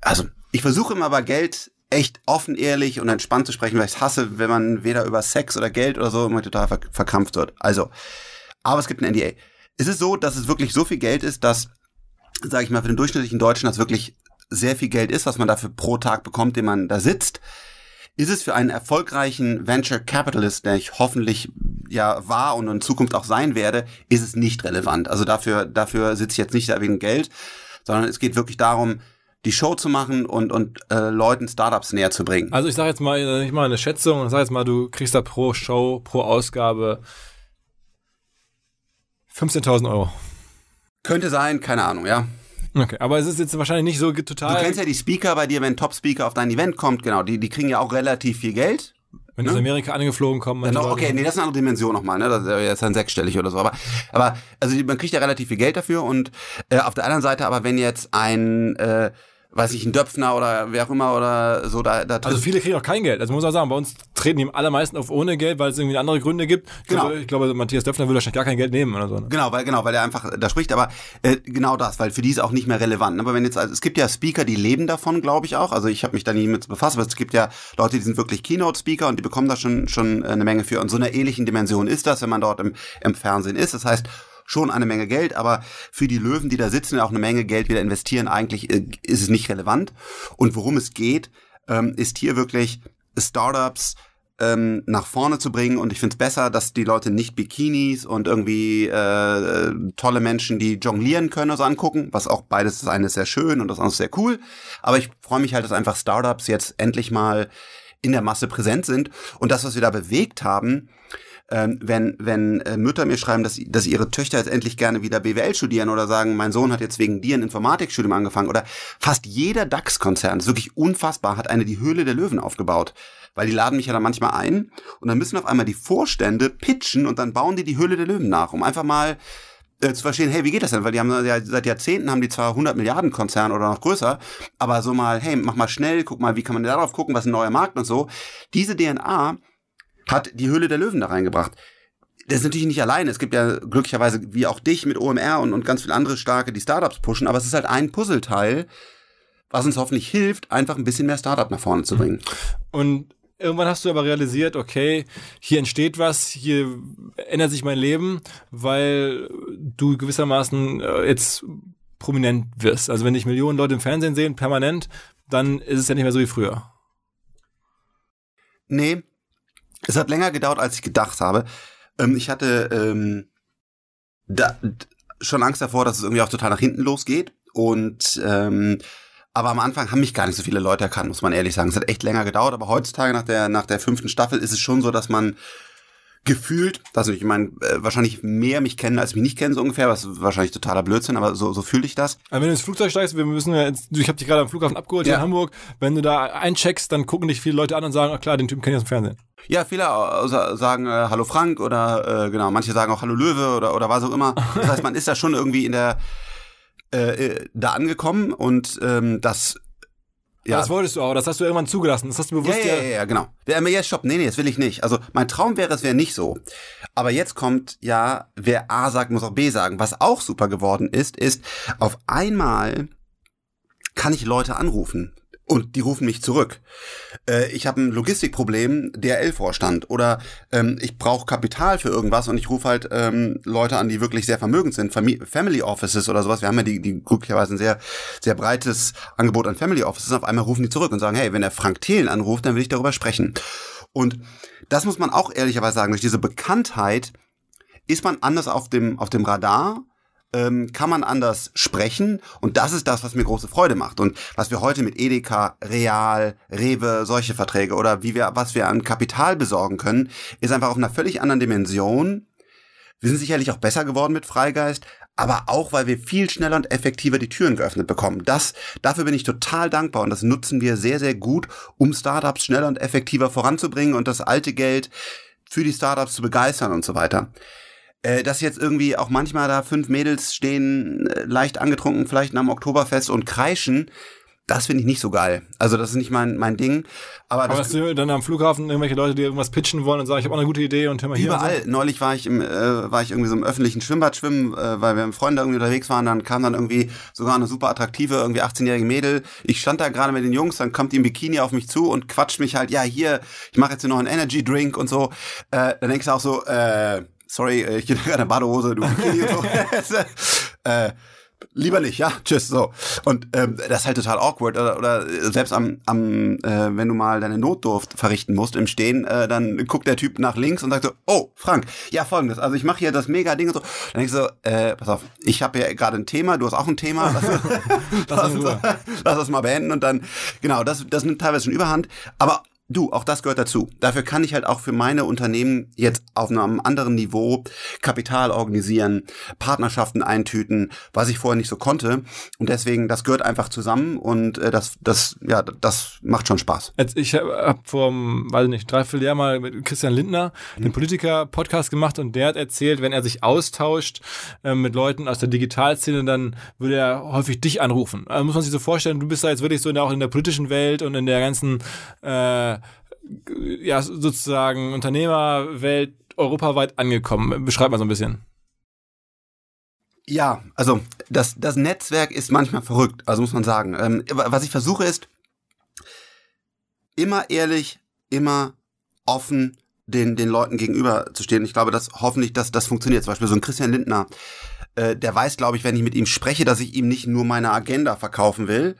also ich versuche immer bei Geld echt offen, ehrlich und entspannt zu sprechen, weil ich es hasse, wenn man weder über Sex oder Geld oder so immer total ver verkrampft wird. Also, aber es gibt ein NDA. Es ist so, dass es wirklich so viel Geld ist, dass, sage ich mal, für den durchschnittlichen Deutschen das wirklich sehr viel Geld ist, was man dafür pro Tag bekommt, den man da sitzt. Ist es für einen erfolgreichen Venture Capitalist, der ich hoffentlich ja war und in Zukunft auch sein werde, ist es nicht relevant. Also dafür, dafür sitze ich jetzt nicht da wegen Geld, sondern es geht wirklich darum, die Show zu machen und, und äh, Leuten Startups näher zu bringen. Also ich sage jetzt mal, äh, ich mal eine Schätzung und sag jetzt mal, du kriegst da pro Show, pro Ausgabe 15.000 Euro. Könnte sein, keine Ahnung, ja. Okay, aber es ist jetzt wahrscheinlich nicht so total. Du kennst ja die Speaker bei dir, wenn Top-Speaker auf dein Event kommt, genau, die, die kriegen ja auch relativ viel Geld. wenn die aus Amerika angeflogen kommen. Genau, Leute- okay, nee, das ist eine andere Dimension nochmal, ne? Das ist dann sechsstellig oder so. Aber, aber also man kriegt ja relativ viel Geld dafür und äh, auf der anderen Seite, aber wenn jetzt ein, äh, weiß ich, ein Döpfner oder wer auch immer oder so da, da Also viele kriegen auch kein Geld. Also muss man sagen, bei uns treten die allermeisten auf ohne Geld, weil es irgendwie andere Gründe gibt. Ich, Genau. glaube, ich glaube, Matthias Döpfner will wahrscheinlich gar kein Geld nehmen oder so. Ne? Genau, weil genau, weil er einfach da spricht, aber äh, genau das, weil für die ist auch nicht mehr relevant. Aber wenn jetzt, also es gibt ja Speaker, die leben davon, glaube ich auch. Also ich habe mich da nie mit befasst, aber es gibt ja Leute, die sind wirklich Keynote-Speaker und die bekommen da schon schon äh, eine Menge für. Und so einer ähnlichen Dimension ist das, wenn man dort im, im Fernsehen ist. Das heißt schon eine Menge Geld, aber für die Löwen, die da sitzen und auch eine Menge Geld wieder investieren, eigentlich äh, ist es nicht relevant. Und worum es geht, ähm, ist hier wirklich Startups ähm, nach vorne zu bringen. Und ich finde es besser, dass die Leute nicht Bikinis und irgendwie äh, tolle Menschen, die jonglieren können, so angucken, was auch beides das eine ist sehr schön und das andere ist sehr cool. Aber ich freue mich halt, dass einfach Startups jetzt endlich mal in der Masse präsent sind. Und das, was wir da bewegt haben, ähm, wenn, wenn äh, Mütter mir schreiben, dass, dass ihre Töchter jetzt endlich gerne wieder BWL studieren oder sagen, mein Sohn hat jetzt wegen dir ein Informatikstudium angefangen oder fast jeder DAX-Konzern, das ist wirklich unfassbar, hat eine die Höhle der Löwen aufgebaut. Weil die laden mich ja dann manchmal ein und dann müssen auf einmal die Vorstände pitchen und dann bauen die die Höhle der Löwen nach, um einfach mal äh, zu verstehen, hey, wie geht das denn? Weil die haben ja seit Jahrzehnten haben die zwar 100 Milliarden Konzern oder noch größer, aber so mal, hey, mach mal schnell, guck mal, wie kann man darauf gucken, was ist ein neuer Markt und so. Diese DNA hat die Höhle der Löwen da reingebracht. Das ist natürlich nicht alleine. Es gibt ja glücklicherweise wie auch dich mit OMR und, und ganz viele andere starke, die Startups pushen, aber es ist halt ein Puzzleteil, was uns hoffentlich hilft, einfach ein bisschen mehr Startup nach vorne zu bringen. Und irgendwann hast du aber realisiert, okay, hier entsteht was, hier ändert sich mein Leben, weil du gewissermaßen äh, jetzt prominent wirst. Also wenn dich Millionen Leute im Fernsehen sehen, permanent, dann ist es ja nicht mehr so wie früher. Nee, es hat länger gedauert, als ich gedacht habe. Ähm, ich hatte ähm, da, schon Angst davor, dass es irgendwie auch total nach hinten losgeht. Und ähm, aber am Anfang haben mich gar nicht so viele Leute erkannt, muss man ehrlich sagen. Es hat echt länger gedauert, aber heutzutage nach der, nach der fünften Staffel ist es schon so, dass man gefühlt, also ich meine, äh, wahrscheinlich mehr mich kennen, als mich nicht kennen, so ungefähr, was wahrscheinlich totaler Blödsinn, aber so, so fühle ich das. Aber wenn du ins Flugzeug steigst, wir müssen ja jetzt, ich habe dich gerade am Flughafen abgeholt hier Ja. in Hamburg, wenn du da eincheckst, dann gucken dich viele Leute an und sagen, ach klar, den Typen kenne ich aus dem Fernsehen. Ja, viele äh, sa- sagen äh, Hallo Frank oder äh, genau, manche sagen auch Hallo Löwe oder oder was auch immer. Das heißt, man ist da schon irgendwie in der äh, äh, da angekommen und ähm, das Ja. Das wolltest du auch, das hast du irgendwann zugelassen. Das hast du bewusst ja. Ja, ja, ja, genau. Wer mir jetzt stoppt, nee, nee, das will ich nicht. Also mein Traum wäre, es wäre nicht so. Aber jetzt kommt ja, wer A sagt, muss auch B sagen. Was auch super geworden ist, ist, auf einmal kann ich Leute anrufen und die rufen mich zurück. Äh, ich habe ein Logistikproblem, DRL-Vorstand oder ähm, ich brauche Kapital für irgendwas und ich rufe halt ähm, Leute an, die wirklich sehr vermögend sind, Fam Family Offices oder sowas. Wir haben ja die, die glücklicherweise ein sehr, sehr breites Angebot an Family Offices. Auf einmal rufen die zurück und sagen, hey, wenn der Frank Thelen anruft, dann will ich darüber sprechen. Und das muss man auch ehrlicherweise sagen, durch diese Bekanntheit ist man anders auf dem, auf dem Radar ähm, kann man anders sprechen und das ist das, was mir große Freude macht und was wir heute mit Edeka, Real, Rewe, solche Verträge oder wie wir, was wir an Kapital besorgen können, ist einfach auf einer völlig anderen Dimension. Wir sind sicherlich auch besser geworden mit Freigeist, aber auch, weil wir viel schneller und effektiver die Türen geöffnet bekommen. Das, dafür bin ich total dankbar und das nutzen wir sehr, sehr gut, um Startups schneller und effektiver voranzubringen und das alte Geld für die Startups zu begeistern und so weiter äh, dass jetzt irgendwie auch manchmal da fünf Mädels stehen, äh, leicht angetrunken, vielleicht nach dem Oktoberfest und kreischen, das finde ich nicht so geil. Also das ist nicht mein, mein Ding. Aber, aber das, das dann am Flughafen irgendwelche Leute, die irgendwas pitchen wollen und sagen, ich habe auch eine gute Idee und hör mal hier. Überall. So. Neulich war ich im, äh, war ich irgendwie so im öffentlichen Schwimmbad schwimmen, äh, weil wir mit Freunden irgendwie unterwegs waren. Dann kam dann irgendwie sogar eine super attraktive, irgendwie 18-jährige Mädel. Ich stand da gerade mit den Jungs, dann kommt die im Bikini auf mich zu und quatscht mich halt, ja hier, ich mache jetzt hier noch einen Energy Drink und so. Äh, dann denkst du auch so, äh, sorry, äh, ich gehe in der Badehose, du äh, lieber nicht, ja, tschüss, so. Und ähm, das ist halt total awkward. Oder, oder selbst am, am äh, wenn du mal deine Notdurft verrichten musst im Stehen, äh, dann guckt der Typ nach links und sagt so, oh, Frank, ja, folgendes, also ich mache hier das mega Ding und so. Dann denk ich so, äh, pass auf, ich habe ja gerade ein Thema, du hast auch ein Thema, lass, lass, uns, lass das mal beenden und dann, genau, das, das nimmt teilweise schon überhand. Aber Du, auch das gehört dazu. Dafür kann ich halt auch für meine Unternehmen jetzt auf einem anderen Niveau Kapital organisieren, Partnerschaften eintüten, was ich vorher nicht so konnte. Und deswegen, das gehört einfach zusammen und äh, das, das, ja, das macht schon Spaß. Jetzt, ich habe vor, weiß nicht, dreiviertel Jahr mal mit Christian Lindner mhm. den Politiker-Podcast gemacht und der hat erzählt, wenn er sich austauscht äh, mit Leuten aus der Digitalszene, dann würde er häufig dich anrufen. Also muss man sich so vorstellen, du bist da jetzt wirklich so in der, auch in der politischen Welt und in der ganzen äh, ja, sozusagen Unternehmerwelt europaweit angekommen? Beschreib mal so ein bisschen. Ja, also das, das Netzwerk ist manchmal verrückt, also muss man sagen. Ähm, was ich versuche ist, immer ehrlich, immer offen den, den Leuten gegenüber zu stehen. Ich glaube, dass hoffentlich, dass das funktioniert. Zum Beispiel so ein Christian Lindner, äh, der weiß, glaube ich, wenn ich mit ihm spreche, dass ich ihm nicht nur meine Agenda verkaufen will,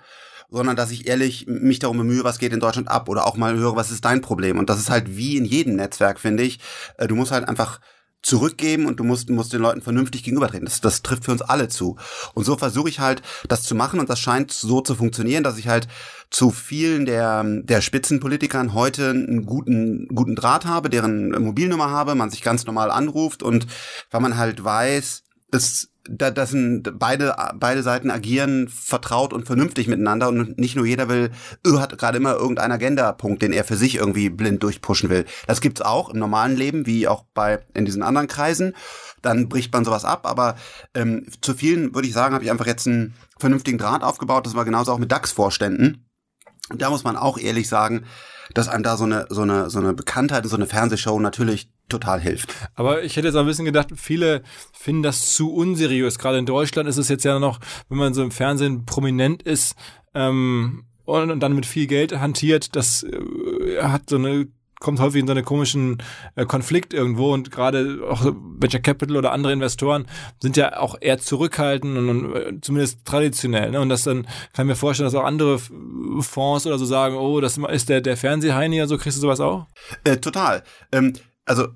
sondern dass ich ehrlich mich darum bemühe, was geht in Deutschland ab oder auch mal höre, was ist dein Problem. Und das ist halt wie in jedem Netzwerk, finde ich. Äh, du musst halt einfach zurückgeben und du musst, musst den Leuten vernünftig gegenübertreten. Das, das trifft für uns alle zu. Und so versuche ich halt, das zu machen und das scheint so zu funktionieren, dass ich halt zu vielen der, der Spitzenpolitikern heute einen guten, guten Draht habe, deren Mobilnummer habe, man sich ganz normal anruft und weil man halt weiß, es da, das sind beide beide Seiten agieren vertraut und vernünftig miteinander und nicht nur jeder will öh, hat gerade immer irgendeinen Agendapunkt, den er für sich irgendwie blind durchpushen will. Das gibt's auch im normalen Leben, wie auch bei in diesen anderen Kreisen. Dann bricht man sowas ab, aber ähm, zu vielen würde ich sagen, habe ich einfach jetzt einen vernünftigen Draht aufgebaut. Das war genauso auch mit DAX-Vorständen. Und da muss man auch ehrlich sagen, dass einem da so eine, so eine, so eine Bekanntheit, so eine Fernsehshow natürlich total hilft. Aber ich hätte jetzt auch ein bisschen gedacht, viele finden das zu unseriös. Gerade in Deutschland ist es jetzt ja noch, wenn man so im Fernsehen prominent ist, ähm, und, und dann mit viel Geld hantiert, das äh, hat so eine kommt häufig in so einen komischen äh, Konflikt irgendwo und gerade auch Venture Capital oder andere Investoren sind ja auch eher zurückhaltend und, und äh, zumindest traditionell. Ne? Und das dann kann ich mir vorstellen, dass auch andere Fonds oder so sagen, oh, das ist der, der Fernsehheini, also kriegst du sowas auch? Äh, total. Ähm, also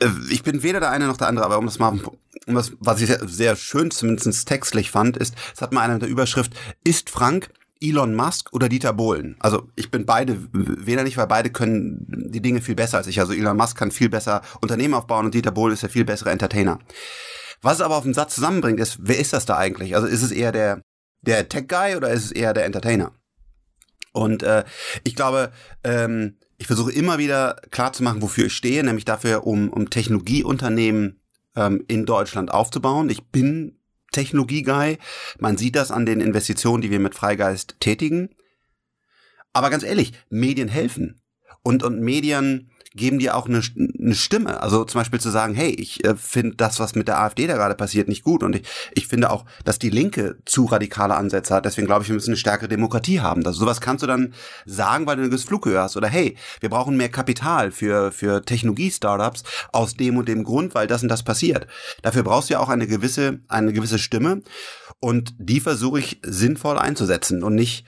äh, ich bin weder der eine noch der andere, aber um das mal, um das, was ich sehr, sehr schön zumindest textlich fand, ist, es hat mal einer mit der Überschrift, ist Frank Elon Musk oder Dieter Bohlen. Also ich bin beide, weder nicht, weil beide können die Dinge viel besser als ich. Also Elon Musk kann viel besser Unternehmen aufbauen und Dieter Bohlen ist der viel bessere Entertainer. Was es aber auf den Satz zusammenbringt, ist, wer ist das da eigentlich? Also ist es eher der, der Tech-Guy oder ist es eher der Entertainer? Und äh, ich glaube, ähm, ich versuche immer wieder klarzumachen, wofür ich stehe, nämlich dafür, um, um Technologieunternehmen ähm, in Deutschland aufzubauen. Ich bin Technologie-Guy. Man sieht das an den Investitionen, die wir mit Freigeist tätigen. Aber ganz ehrlich, Medien helfen. Und, und Medien geben dir auch eine, eine Stimme. Also zum Beispiel zu sagen, hey, ich äh, finde das, was mit der AfD da gerade passiert, nicht gut. Und ich, ich finde auch, dass die Linke zu radikale Ansätze hat. Deswegen glaube ich, wir müssen eine stärkere Demokratie haben. Also sowas kannst du dann sagen, weil du eine gewisse Flughöhe hast. Oder hey, wir brauchen mehr Kapital für, für Technologie-Startups aus dem und dem Grund, weil das und das passiert. Dafür brauchst du ja auch eine gewisse, eine gewisse Stimme. Und die versuche ich sinnvoll einzusetzen und nicht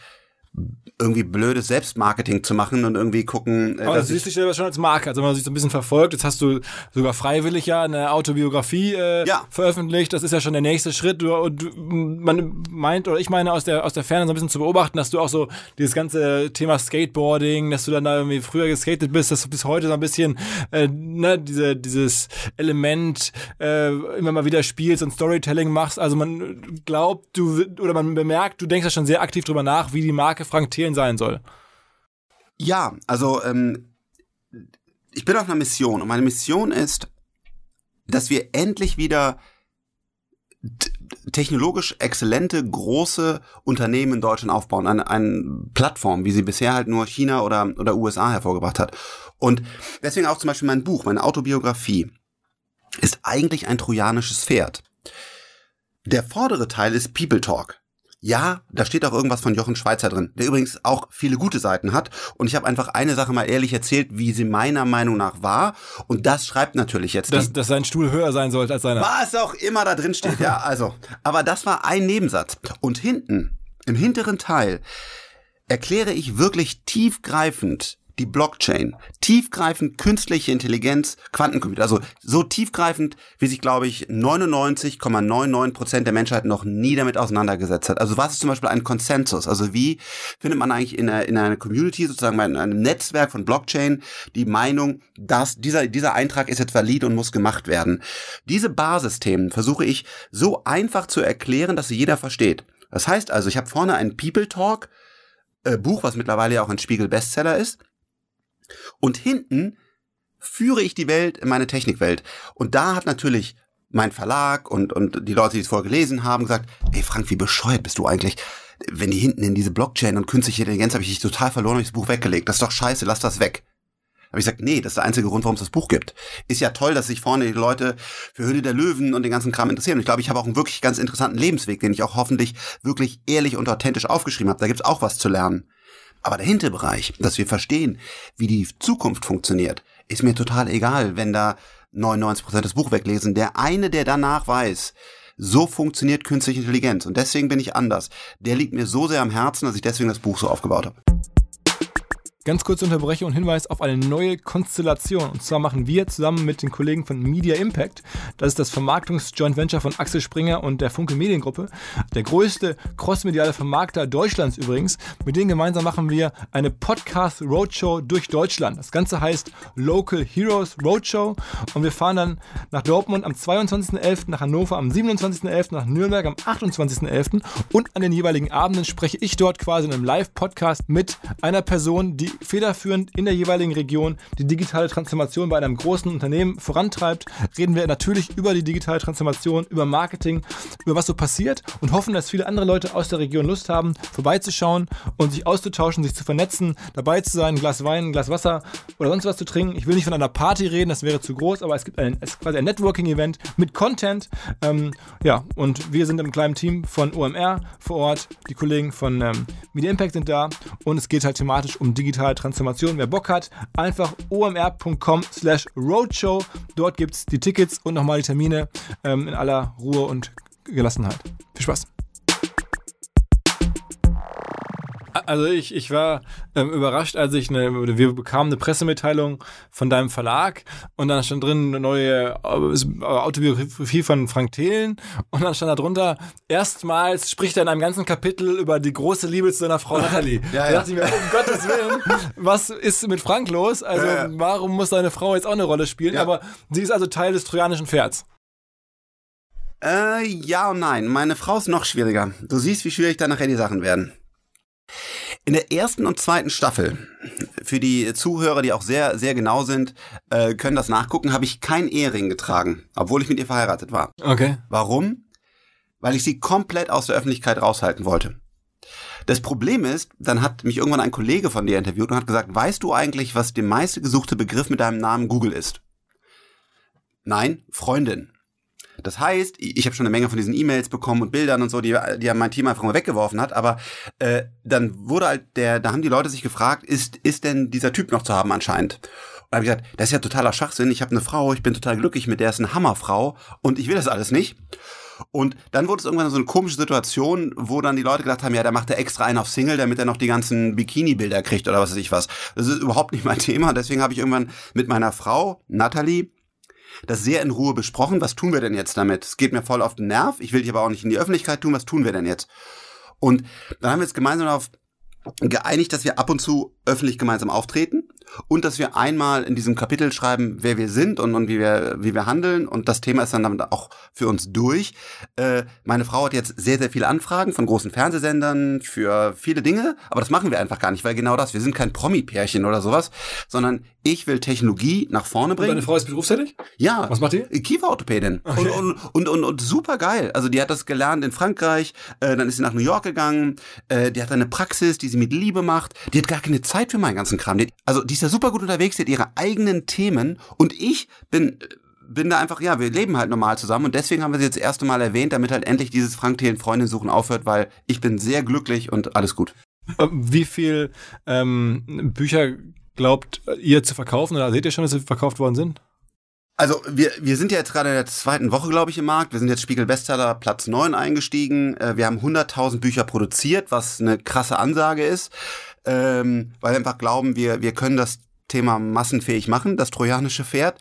irgendwie blödes Selbstmarketing zu machen und irgendwie gucken. Äh, Aber du siehst dich selber schon als Marke, also wenn man sich so ein bisschen verfolgt. Jetzt hast du sogar freiwillig ja eine Autobiografie äh, ja. veröffentlicht. Das ist ja schon der nächste Schritt. Du, und man meint, oder ich meine aus der aus der Ferne so ein bisschen zu beobachten, dass du auch so dieses ganze Thema Skateboarding, dass du dann da irgendwie früher geskatet bist, dass du bis heute so ein bisschen äh, ne, diese, dieses Element äh, immer mal wieder spielst und Storytelling machst. Also man glaubt, du oder man bemerkt, du denkst ja schon sehr aktiv drüber nach, wie die Marke Frank Thelen sein soll. Ja, also ähm, ich bin auf einer Mission und meine Mission ist, dass wir endlich wieder technologisch exzellente große Unternehmen in Deutschland aufbauen, eine, eine Plattform, wie sie bisher halt nur China oder, oder USA hervorgebracht hat. Und deswegen auch zum Beispiel mein Buch, meine Autobiografie, ist eigentlich ein trojanisches Pferd. Der vordere Teil ist People Talk. Ja, da steht auch irgendwas von Jochen Schweizer drin, der übrigens auch viele gute Seiten hat. Und ich habe einfach eine Sache mal ehrlich erzählt, wie sie meiner Meinung nach war. Und das schreibt natürlich jetzt. Dass, dass sein Stuhl höher sein sollte als seiner. Was auch immer da drin steht, ja, also. Aber das war ein Nebensatz. Und hinten, im hinteren Teil, erkläre ich wirklich tiefgreifend, die Blockchain, tiefgreifend künstliche Intelligenz, Quantencomputer, also so tiefgreifend, wie sich, glaube ich, 99,99 Prozent der Menschheit noch nie damit auseinandergesetzt hat. Also was ist zum Beispiel ein Konsensus? Also wie findet man eigentlich in einer, in einer Community, sozusagen in einem Netzwerk von Blockchain, die Meinung, dass dieser, dieser Eintrag ist jetzt valid und muss gemacht werden? Diese Basisthemen versuche ich so einfach zu erklären, dass sie jeder versteht. Das heißt also, ich habe vorne ein People Talk, äh, Buch, was mittlerweile ja auch ein Spiegel Bestseller ist. Und hinten führe ich die Welt in meine Technikwelt. Und da hat natürlich mein Verlag und, und die Leute, die es vorher gelesen haben, gesagt, ey Frank, wie bescheuert bist du eigentlich? Wenn die hinten in diese Blockchain und künstliche Intelligenz habe ich dich total verloren, habe ich das Buch weggelegt. Das ist doch scheiße, lass das weg. Habe ich gesagt, nee, das ist der einzige Grund, warum es das Buch gibt. Ist ja toll, dass sich vorne die Leute für Höhle der Löwen und den ganzen Kram interessieren. Und ich glaube, ich habe auch einen wirklich ganz interessanten Lebensweg, den ich auch hoffentlich wirklich ehrlich und authentisch aufgeschrieben habe. Da gibt's auch was zu lernen. Aber der Hinterbereich, dass wir verstehen, wie die Zukunft funktioniert, ist mir total egal, wenn da 99 Prozent das Buch weglesen. Der eine, der danach weiß, so funktioniert künstliche Intelligenz und deswegen bin ich anders, der liegt mir so sehr am Herzen, dass ich deswegen das Buch so aufgebaut habe. Ganz kurze Unterbrechung und Hinweis auf eine neue Konstellation. Und zwar machen wir zusammen mit den Kollegen von Media Impact, das ist das Vermarktungs-Joint Venture von Axel Springer und der Funke Mediengruppe, der größte crossmediale Vermarkter Deutschlands übrigens. Mit denen gemeinsam machen wir eine Podcast Roadshow durch Deutschland. Das Ganze heißt Local Heroes Roadshow und wir fahren dann nach Dortmund am 22.11., nach Hannover am 27.11., nach Nürnberg am 28.11. und an den jeweiligen Abenden spreche ich dort quasi in einem Live-Podcast mit einer Person, die federführend in der jeweiligen Region die digitale Transformation bei einem großen Unternehmen vorantreibt, reden wir natürlich über die digitale Transformation, über Marketing, über was so passiert und hoffen, dass viele andere Leute aus der Region Lust haben, vorbeizuschauen und sich auszutauschen, sich zu vernetzen, dabei zu sein, ein Glas Wein, ein Glas Wasser oder sonst was zu trinken. Ich will nicht von einer Party reden, das wäre zu groß, aber es gibt ein, es quasi ein Networking-Event mit Content. Ähm, ja, und wir sind im kleinen Team von OMR vor Ort, die Kollegen von ähm, Media Impact sind da und es geht halt thematisch um digitale digitale Transformation. Wer Bock hat, einfach omr.com slash roadshow. Dort gibt es die Tickets und nochmal die Termine ähm, in aller Ruhe und Gelassenheit. Viel Spaß! Also ich, ich war ähm, überrascht, als ich eine, wir bekamen eine Pressemitteilung von deinem Verlag und dann stand drin eine neue äh, Autobiografie von Frank Thelen und dann stand da drunter, erstmals spricht er in einem ganzen Kapitel über die große Liebe zu seiner Frau Natalie. ja, da dachte ich mir, um Gottes Willen, was ist mit Frank los? Also ja, ja. warum muss seine Frau jetzt auch eine Rolle spielen? Aber sie ist also Teil des trojanischen Pferds. Äh, ja und nein. Meine Frau ist noch schwieriger. Du siehst, wie schwierig da nachher die Sachen werden. In der ersten und zweiten Staffel, für die Zuhörer, die auch sehr, sehr genau sind, äh, können das nachgucken, habe ich keinen Ehering getragen, obwohl ich mit ihr verheiratet war. Okay. Warum? Weil ich sie komplett aus der Öffentlichkeit raushalten wollte. Das Problem ist, dann hat mich irgendwann ein Kollege von dir interviewt und hat gesagt, weißt du eigentlich, was der meiste gesuchte Begriff mit deinem Namen Google ist? Nein, Freundin. Das heißt, ich habe schon eine Menge von diesen E-Mails bekommen und Bildern und so, die, die mein Team einfach mal weggeworfen hat, aber äh, dann wurde halt der, da haben die Leute sich gefragt, ist, ist denn dieser Typ noch zu haben anscheinend? Und habe ich gesagt, das ist ja totaler Schwachsinn, ich habe eine Frau, ich bin total glücklich mit der, ist eine Hammerfrau und ich will das alles nicht. Und dann wurde es irgendwann so eine komische Situation, wo dann die Leute gedacht haben, ja, der macht er extra einen auf Single, damit er noch die ganzen Bikini-Bilder kriegt oder was weiß ich was. Das ist überhaupt nicht mein Thema. Deswegen habe ich irgendwann mit meiner Frau, Natalie, das sehr in Ruhe besprochen. Was tun wir denn jetzt damit? Es geht mir voll auf den Nerv. Ich will dich aber auch nicht in die Öffentlichkeit tun. Was tun wir denn jetzt? Und dann haben wir jetzt gemeinsam darauf geeinigt, dass wir ab und zu öffentlich gemeinsam auftreten und dass wir einmal in diesem Kapitel schreiben, wer wir sind und, und wie, wir, wie wir handeln. Und das Thema ist dann damit auch für uns durch. Äh, meine Frau hat jetzt sehr, sehr viele Anfragen von großen Fernsehsendern für viele Dinge, aber das machen wir einfach gar nicht, weil genau das, wir sind kein Promi-Pärchen oder sowas, sondern ich will Technologie nach vorne bringen. Und deine Frau ist berufstätig? Ja. Was macht die? Kieferorthopädin. Okay. Und, und, und, und, und super geil. Also die hat das gelernt in Frankreich, äh, dann ist sie nach New York gegangen, äh, die hat eine Praxis, die sie mit Liebe macht, die hat gar keine Zeit für meinen ganzen Kram. Die, also die ist ja super gut unterwegs, die hat ihre eigenen Themen und ich bin bin da einfach, ja, wir leben halt normal zusammen und deswegen haben wir sie jetzt das erste Mal erwähnt, damit halt endlich dieses Frank Thelen Freundin suchen aufhört, weil ich bin sehr glücklich und alles gut. Wie viel ähm, Bücher glaubt ihr zu verkaufen oder seht ihr schon, dass sie verkauft worden sind? Also wir, wir sind ja jetzt gerade in der zweiten Woche, glaube ich, im Markt. Wir sind jetzt Spiegel Bestseller Platz 9 eingestiegen. Äh, wir haben 100.000 Bücher produziert, was eine krasse Ansage ist, ähm, weil wir einfach glauben, wir, wir können das Thema massenfähig machen, das trojanische Pferd.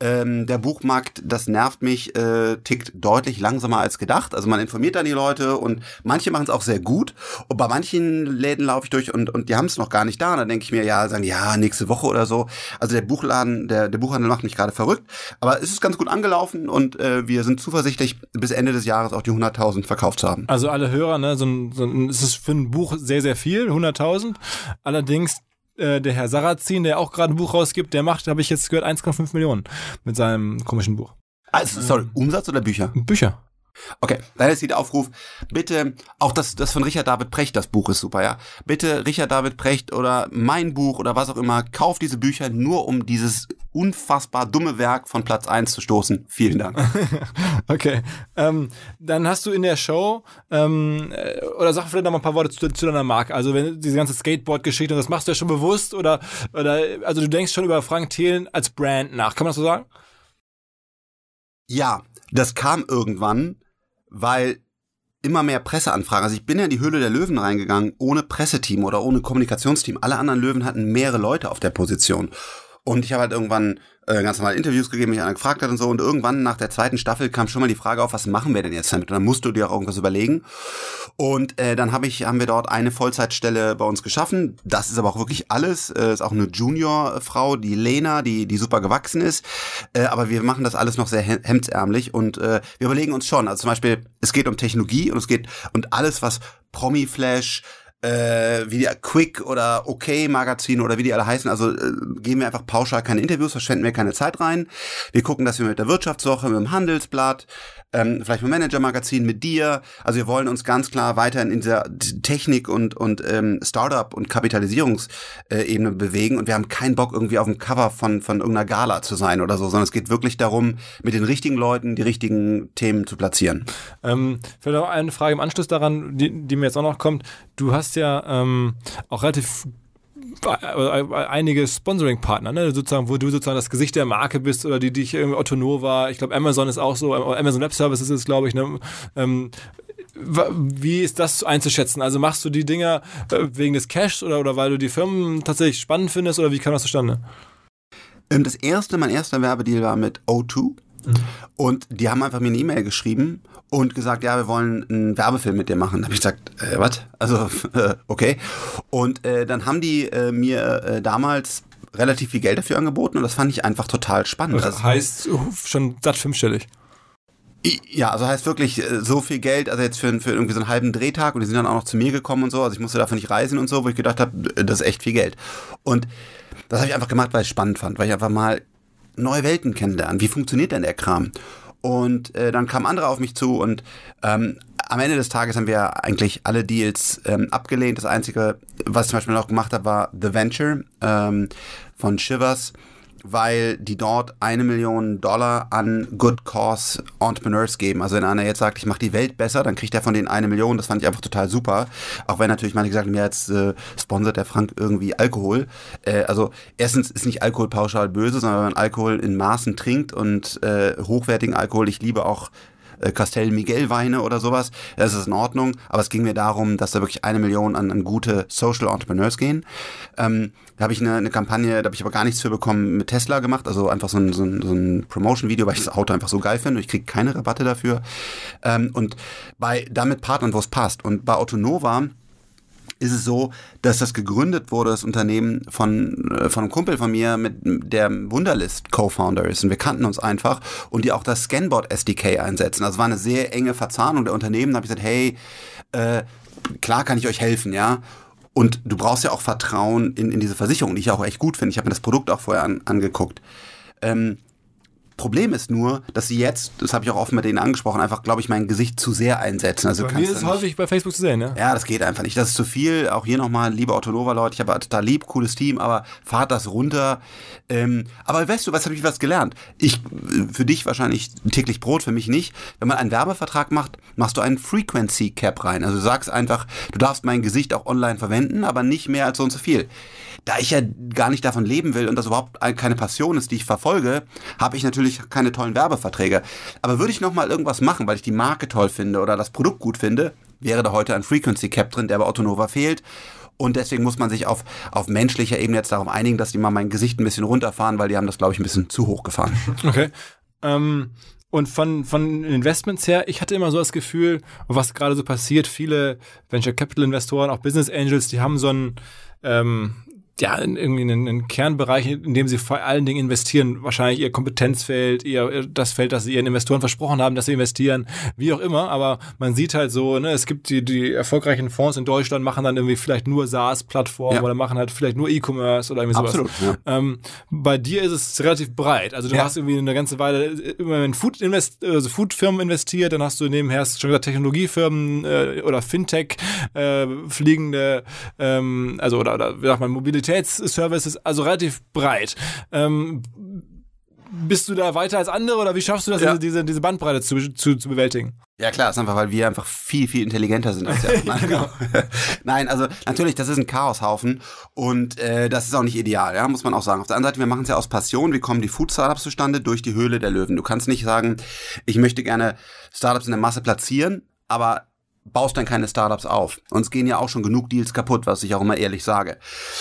Ähm, der Buchmarkt, das nervt mich, äh, tickt deutlich langsamer als gedacht. Also man informiert dann die Leute und manche machen es auch sehr gut. Und bei manchen Läden laufe ich durch und, und die haben es noch gar nicht da. Und dann denke ich mir, ja, sagen ja, nächste Woche oder so. Also der Buchladen, der, der Buchhandel macht mich gerade verrückt. Aber es ist ganz gut angelaufen und äh, wir sind zuversichtlich, bis Ende des Jahres auch die 100.000 verkauft zu haben. Also alle Hörer, ne, so ein, so ein, es ist für ein Buch sehr, sehr viel, 100.000. Allerdings äh, der Herr Sarrazin, der auch gerade ein Buch rausgibt, der macht, habe ich jetzt gehört, 1,5 Millionen mit seinem komischen Buch. Also, sorry, Umsatz oder Bücher? Bücher. Okay, dann ist der Aufruf, bitte, auch das, das von Richard David Precht, das Buch ist super, ja. Bitte Richard David Precht oder mein Buch oder was auch immer, kauft diese Bücher nur, um dieses unfassbar dumme Werk von Platz 1 zu stoßen. Vielen Dank. okay, ähm, dann hast du in der Show, ähm, äh, oder sag vielleicht noch mal ein paar Worte zu, zu deiner Marke. Also wenn diese ganze Skateboard-Geschichte, das machst du ja schon bewusst oder, oder, also du denkst schon über Frank Thelen als Brand nach. Kann man das so sagen? Ja, das kam irgendwann, weil immer mehr Presseanfragen. Also ich bin ja in die Höhle der Löwen reingegangen, ohne Presseteam oder ohne Kommunikationsteam. Alle anderen Löwen hatten mehrere Leute auf der Position. Und ich habe halt irgendwann äh, ganz normal Interviews gegeben, mich einer gefragt hat und so. Und irgendwann nach der zweiten Staffel kam schon mal die Frage auf, was machen wir denn jetzt damit? Und dann musst du dir auch irgendwas überlegen. Und äh, dann hab ich, haben wir dort eine Vollzeitstelle bei uns geschaffen. Das ist aber auch wirklich alles. Äh, ist auch eine Junior-Frau, die Lena, die, die super gewachsen ist. Äh, aber wir machen das alles noch sehr hemdsärmlich und äh, wir überlegen uns schon. Also zum Beispiel, es geht um Technologie und es geht und alles, was Promi-Flash, äh, wie die Quick oder OK Magazin oder wie die alle heißen. Also äh, geben wir einfach pauschal keine Interviews, verschwenden wir keine Zeit rein. Wir gucken, dass wir mit der Wirtschaftswoche, mit dem Handelsblatt, ähm, vielleicht mit dem Manager-Magazin, mit dir. Also wir wollen uns ganz klar weiterhin in dieser Technik und, und ähm, Startup- und Kapitalisierungsebene bewegen und wir haben keinen Bock, irgendwie auf dem Cover von, von irgendeiner Gala zu sein oder so, sondern es geht wirklich darum, mit den richtigen Leuten die richtigen Themen zu platzieren. Ähm, vielleicht auch eine Frage im Anschluss daran, die, die mir jetzt auch noch kommt. Du hast ja ähm, auch relativ einige Sponsoring-Partner, ne? sozusagen, wo du sozusagen das Gesicht der Marke bist oder die dich irgendwie Otto Nova, ich glaube Amazon ist auch so, Amazon Web Services ist glaube ich, ne? Ähm, wie ist das einzuschätzen? Also machst du die Dinger äh, wegen des Cashs oder, oder weil du die Firmen tatsächlich spannend findest oder wie kam das zustande? Ähm, das erste, mein erster Werbedeal war mit O2. Mhm. Und die haben einfach mir eine E-Mail geschrieben und gesagt, ja, wir wollen einen Werbefilm mit dir machen. Da habe ich gesagt, äh, was? Also, äh, okay. Und äh, dann haben die äh, mir äh, damals relativ viel Geld dafür angeboten und das fand ich einfach total spannend. Das also heißt schon satt fünfstellig. Ja, also heißt wirklich äh, so viel Geld, also jetzt für, für irgendwie so einen halben Drehtag und die sind dann auch noch zu mir gekommen und so, also ich musste dafür nicht reisen und so, wo ich gedacht habe, das ist echt viel Geld. Und das habe ich einfach gemacht, weil ich es spannend fand, weil ich einfach mal neue Welten kennenlernen. Wie funktioniert denn der Kram? Und äh, dann kamen andere auf mich zu und ähm, am Ende des Tages haben wir eigentlich alle Deals ähm, abgelehnt. Das Einzige, was ich zum Beispiel noch gemacht habe, war The Venture ähm, von Shivers weil die dort eine Million Dollar an Good Cause Entrepreneurs geben. Also wenn einer jetzt sagt, ich mache die Welt besser, dann kriegt er von denen eine Million. Das fand ich einfach total super. Auch wenn natürlich manche gesagt haben, ja, jetzt äh, sponsert der Frank irgendwie Alkohol. Äh, also erstens ist nicht Alkohol pauschal böse, sondern wenn man Alkohol in Maßen trinkt und äh, hochwertigen Alkohol, ich liebe auch äh, Castel Miguel Weine oder sowas. Das ist in Ordnung. Aber es ging mir darum, dass da wirklich eine Million an, an gute Social Entrepreneurs gehen. Ähm, da habe ich eine, eine Kampagne, da habe ich aber gar nichts für bekommen, mit Tesla gemacht. Also einfach so ein, so ein, so ein Promotion-Video, weil ich das Auto einfach so geil finde. Ich kriege keine Rabatte dafür. Ähm, und bei damit Partnern, wo es passt. Und bei Autonova ist es so, dass das gegründet wurde, das Unternehmen von, äh, von einem Kumpel von mir, mit der Wunderlist Co-Founder ist. Und wir kannten uns einfach und die auch das Scanboard SDK einsetzen. Also war eine sehr enge Verzahnung der Unternehmen. Da habe ich gesagt, hey, äh, klar kann ich euch helfen, ja. Und du brauchst ja auch Vertrauen in, in diese Versicherung, die ich auch echt gut finde. Ich habe mir das Produkt auch vorher an, angeguckt. Ähm, Problem ist nur, dass sie jetzt, das habe ich auch offen mit denen angesprochen, einfach, glaube ich, mein Gesicht zu sehr einsetzen. Also bei mir ist es häufig bei Facebook zu sehen, ne? Ja, das geht einfach nicht. Das ist zu viel. Auch hier nochmal, liebe Autonova-Leute, ich habe total lieb, cooles Team, aber fahrt das runter. Ähm, aber weißt du, was habe ich was gelernt? Ich, für dich wahrscheinlich täglich Brot, für mich nicht. Wenn man einen Werbevertrag macht, machst du einen Frequency Cap rein. Also du sagst einfach, du darfst mein Gesicht auch online verwenden, aber nicht mehr als so und so viel. Da ich ja gar nicht davon leben will und das überhaupt keine Passion ist, die ich verfolge, habe ich natürlich natürlich keine tollen Werbeverträge. Aber würde ich nochmal irgendwas machen, weil ich die Marke toll finde oder das Produkt gut finde, wäre da heute ein Frequency Cap drin, der bei Autonova fehlt. Und deswegen muss man sich auf, auf menschlicher Ebene jetzt darauf einigen, dass die mal mein Gesicht ein bisschen runterfahren, weil die haben das, glaube ich, ein bisschen zu hoch gefahren. Okay. Ähm, und von, von Investments her, ich hatte immer so das Gefühl, was gerade so passiert, viele Venture Capital Investoren, auch Business Angels, die haben so ein, ähm, ja, in irgendwie einen, einen Kernbereich, in dem sie vor allen Dingen investieren, wahrscheinlich ihr Kompetenzfeld, ihr das Feld, das sie ihren Investoren versprochen haben, dass sie investieren, wie auch immer, aber man sieht halt so, ne, es gibt die, die erfolgreichen Fonds in Deutschland, machen dann irgendwie vielleicht nur SaaS-Plattformen ja. oder machen halt vielleicht nur E-Commerce oder irgendwie sowas. Absolut, ja. ähm, bei dir ist es relativ breit, also du ja. hast irgendwie eine ganze Weile immer in Food invest also Food-Firmen investiert, dann hast du nebenher hast schon gesagt Technologiefirmen äh, oder Fintech, äh, fliegende, ähm, also oder, oder wie sagt man, Mobilität Mobilitätsservices, also relativ breit. Ähm, bist du da weiter als andere oder wie schaffst du das, ja. diese, diese Bandbreite zu, zu, zu bewältigen? Ja klar, ist einfach, weil wir einfach viel, viel intelligenter sind als die anderen. genau. Nein, also natürlich, das ist ein Chaoshaufen und äh, das ist auch nicht ideal, ja, muss man auch sagen. Auf der anderen Seite, wir machen es ja aus Passion. Wie kommen die Food-Startups zustande? Durch die Höhle der Löwen. Du kannst nicht sagen, ich möchte gerne Startups in der Masse platzieren, aber baust dann keine Startups auf. Uns gehen ja auch schon genug Deals kaputt, was ich auch immer ehrlich sage.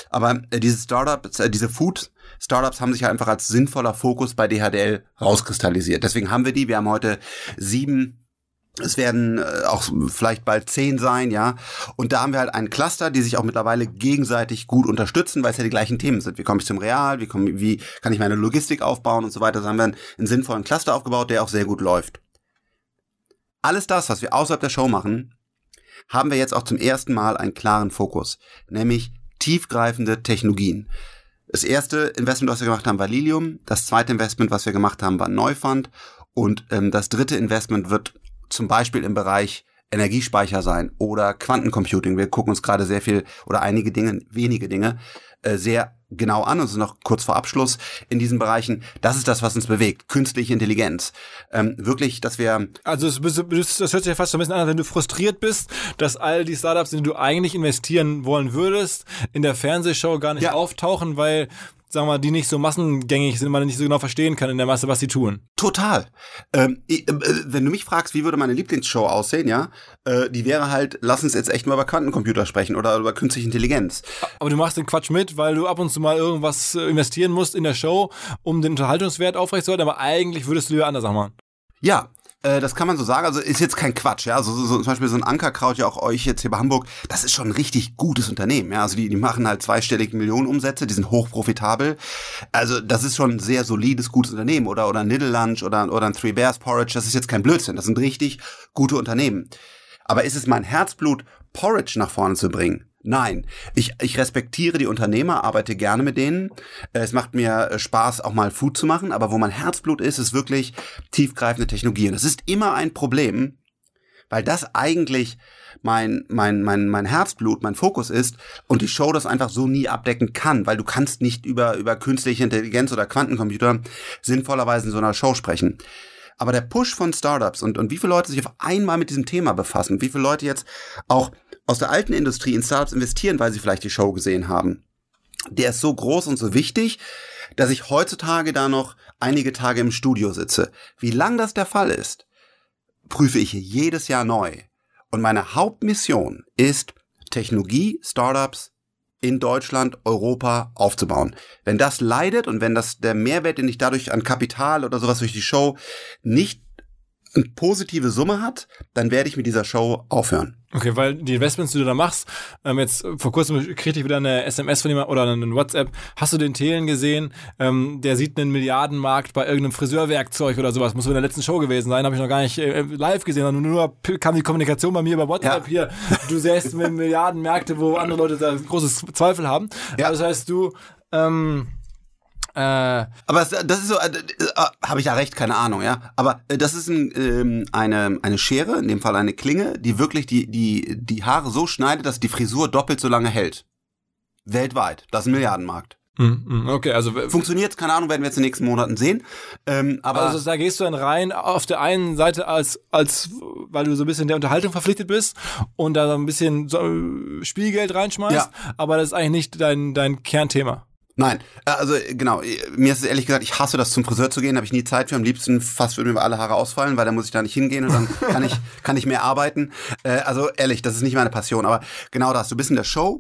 Aber äh, diese Startups, äh, diese Food Startups haben sich ja einfach als sinnvoller Fokus bei DHDL rauskristallisiert. Deswegen haben wir die. Wir haben heute sieben es werden äh, auch vielleicht bald zehn sein, ja. Und da haben wir halt einen Cluster, die sich auch mittlerweile gegenseitig gut unterstützen, weil es ja die gleichen Themen sind. Wie komme ich zum Real? Wie, komme, wie kann ich meine Logistik aufbauen und so weiter? Da haben wir einen, einen sinnvollen Cluster aufgebaut, der auch sehr gut läuft. Alles das, was wir außerhalb der Show machen, haben wir jetzt auch zum ersten Mal einen klaren Fokus, nämlich tiefgreifende Technologien. Das erste Investment, was wir gemacht haben, war Lilium. Das zweite Investment, was wir gemacht haben, war Neufund. Und ähm, das dritte Investment wird zum Beispiel im Bereich Energiespeicher sein oder Quantencomputing. Wir gucken uns gerade sehr viel oder einige Dinge, wenige Dinge äh, sehr genau an, also noch kurz vor Abschluss in diesen Bereichen. Das ist das, was uns bewegt. Künstliche Intelligenz. Ähm, wirklich, dass wir. Also das, das hört sich ja fast so ein bisschen an, wenn du frustriert bist, dass all die Startups, in die du eigentlich investieren wollen würdest, in der Fernsehshow gar nicht ja. auftauchen, weil sagen wir mal, die nicht so massengängig sind, man nicht so genau verstehen kann in der Masse, was sie tun. Total. Ähm, äh, wenn du mich fragst, wie würde meine Lieblingsshow aussehen, ja, äh, die wäre halt, lass uns jetzt echt mal über Quantencomputer sprechen oder über künstliche Intelligenz. Aber du machst den Quatsch mit, weil du ab und zu mal irgendwas äh, investieren musst in der Show, um den Unterhaltungswert aufrechtzuerhalten, aber eigentlich würdest du lieber anders machen. Ja, äh, das kann man so sagen. Also ist jetzt kein Quatsch, ja. Also so, so, zum Beispiel so ein Ankerkraut ja auch euch jetzt hier bei Hamburg, das ist schon ein richtig gutes Unternehmen, ja. Also die, die machen halt zweistellige Millionenumsätze, die sind hochprofitabel. Also das ist schon ein sehr solides, gutes Unternehmen. Oder oder ein Little Lunch oder, oder ein Three Bears Porridge, das ist jetzt kein Blödsinn. Das sind richtig gute Unternehmen. Aber ist es mein Herzblut, Porridge nach vorne zu bringen? Nein, ich, ich respektiere die Unternehmer, arbeite gerne mit denen. Es macht mir äh, Spaß, auch mal Food zu machen, aber wo mein Herzblut ist, ist wirklich tiefgreifende Technologien. Das ist immer ein Problem, weil das eigentlich mein, mein, mein, mein Herzblut, mein Fokus ist und die Show das einfach so nie abdecken kann, weil du kannst nicht über, über künstliche Intelligenz oder Quantencomputer sinnvollerweise in so einer Show sprechen. Aber der Push von Startups und, und wie viele Leute sich auf einmal mit diesem Thema befassen, wie viele Leute jetzt auch aus der alten Industrie in Startups investieren, weil sie vielleicht die Show gesehen haben, der ist so groß und so wichtig, dass ich heutzutage da noch einige Tage im Studio sitze. Wie lang das der Fall ist, prüfe ich jedes Jahr neu. Und meine Hauptmission ist, Technologie, Startups in Deutschland, Europa aufzubauen. Wenn das leidet und wenn das der Mehrwert, den ich dadurch an Kapital oder sowas durch die Show nicht eine positive Summe hat, dann werde ich mit dieser Show aufhören. Okay, weil die Investments, die du da machst, ähm, jetzt vor kurzem kriegte ich wieder eine SMS von jemandem oder einen WhatsApp. Hast du den Thelen gesehen? Ähm, der sieht einen Milliardenmarkt bei irgendeinem Friseurwerkzeug oder sowas. Muss in der letzten Show gewesen sein. Habe ich noch gar nicht äh, live gesehen, sondern nur kam die Kommunikation bei mir über WhatsApp ja. hier. Du sähst mit Milliardenmärkte, wo andere Leute da großes Zweifel haben. Ja. Also das heißt, du ähm, äh, aber das, das ist so, äh, äh, habe ich ja recht, keine Ahnung, ja. Aber äh, das ist ein, ähm, eine, eine Schere, in dem Fall eine Klinge, die wirklich die, die, die Haare so schneidet, dass die Frisur doppelt so lange hält. Weltweit. Das ist ein Milliardenmarkt. Hm, hm, okay, also funktioniert, keine Ahnung, werden wir jetzt in den nächsten Monaten sehen. Ähm, aber also da gehst du dann rein auf der einen Seite als als weil du so ein bisschen der Unterhaltung verpflichtet bist und da so ein bisschen so äh, Spielgeld reinschmeißt, ja. aber das ist eigentlich nicht dein dein Kernthema. Nein, äh, also genau, mir ist es ehrlich gesagt, ich hasse das zum Friseur zu gehen, habe ich nie Zeit für. Am liebsten fast würden mir alle Haare ausfallen, weil dann muss ich da nicht hingehen und dann kann ich, kann ich mehr arbeiten. Äh, also ehrlich, das ist nicht meine Passion. Aber genau das, du bist in der Show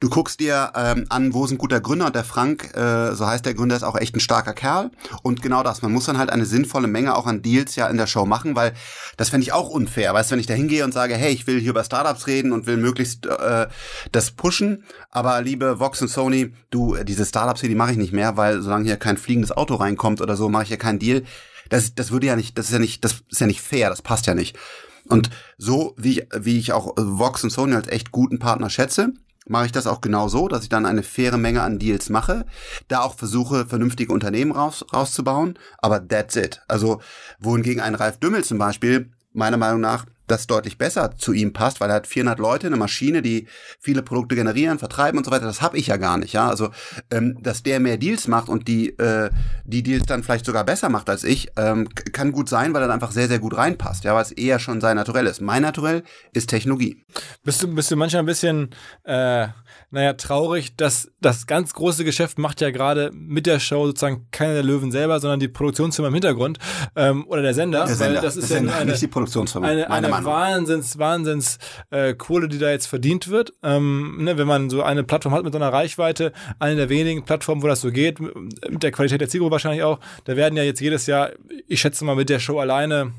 Du guckst dir ähm, an, wo ist ein guter Gründer und der Frank, äh, so heißt der Gründer, ist auch echt ein starker Kerl. Und genau das, man muss dann halt eine sinnvolle Menge auch an Deals ja in der Show machen, weil das fände ich auch unfair. Weißt du, wenn ich da hingehe und sage, hey, ich will hier über Startups reden und will möglichst äh, das pushen, aber liebe Vox und Sony, du, diese Startups hier, die mache ich nicht mehr, weil solange hier kein fliegendes Auto reinkommt oder so, mache ich ja keinen Deal. Das, das würde ja nicht, das ist ja nicht, das ist ja nicht fair, das passt ja nicht. Und so wie ich, wie ich auch Vox und Sony als echt guten Partner schätze, mache ich das auch genau so, dass ich dann eine faire Menge an Deals mache, da auch versuche, vernünftige Unternehmen raus, rauszubauen, aber that's it. Also wohingegen ein Ralf Dümmel zum Beispiel meiner Meinung nach das deutlich besser zu ihm passt, weil er hat 400 Leute, eine Maschine, die viele Produkte generieren, vertreiben und so weiter. Das habe ich ja gar nicht. Ja, also ähm, dass der mehr Deals macht und die äh, die Deals dann vielleicht sogar besser macht als ich, ähm, kann gut sein, weil er dann einfach sehr sehr gut reinpasst. Ja, weil es eher schon sein Naturell ist. Mein Naturell ist Technologie. Bist du bist du manchmal ein bisschen äh, naja traurig, dass das ganz große Geschäft macht ja gerade mit der Show sozusagen keiner der Löwen selber, sondern die Produktionsfirma im Hintergrund ähm, oder der Sender. Der Sender. das ist der ja Sender, eine, nicht die Produktionsfirma. Eine, eine Meinung. Wahnsinns, Wahnsinns äh, Kohle, die da jetzt verdient wird. Ähm, ne, wenn man so eine Plattform hat mit so einer Reichweite, eine der wenigen Plattformen, wo das so geht, mit der Qualität der Zielgruppe wahrscheinlich auch, da werden ja jetzt jedes Jahr, ich schätze mal mit der Show alleine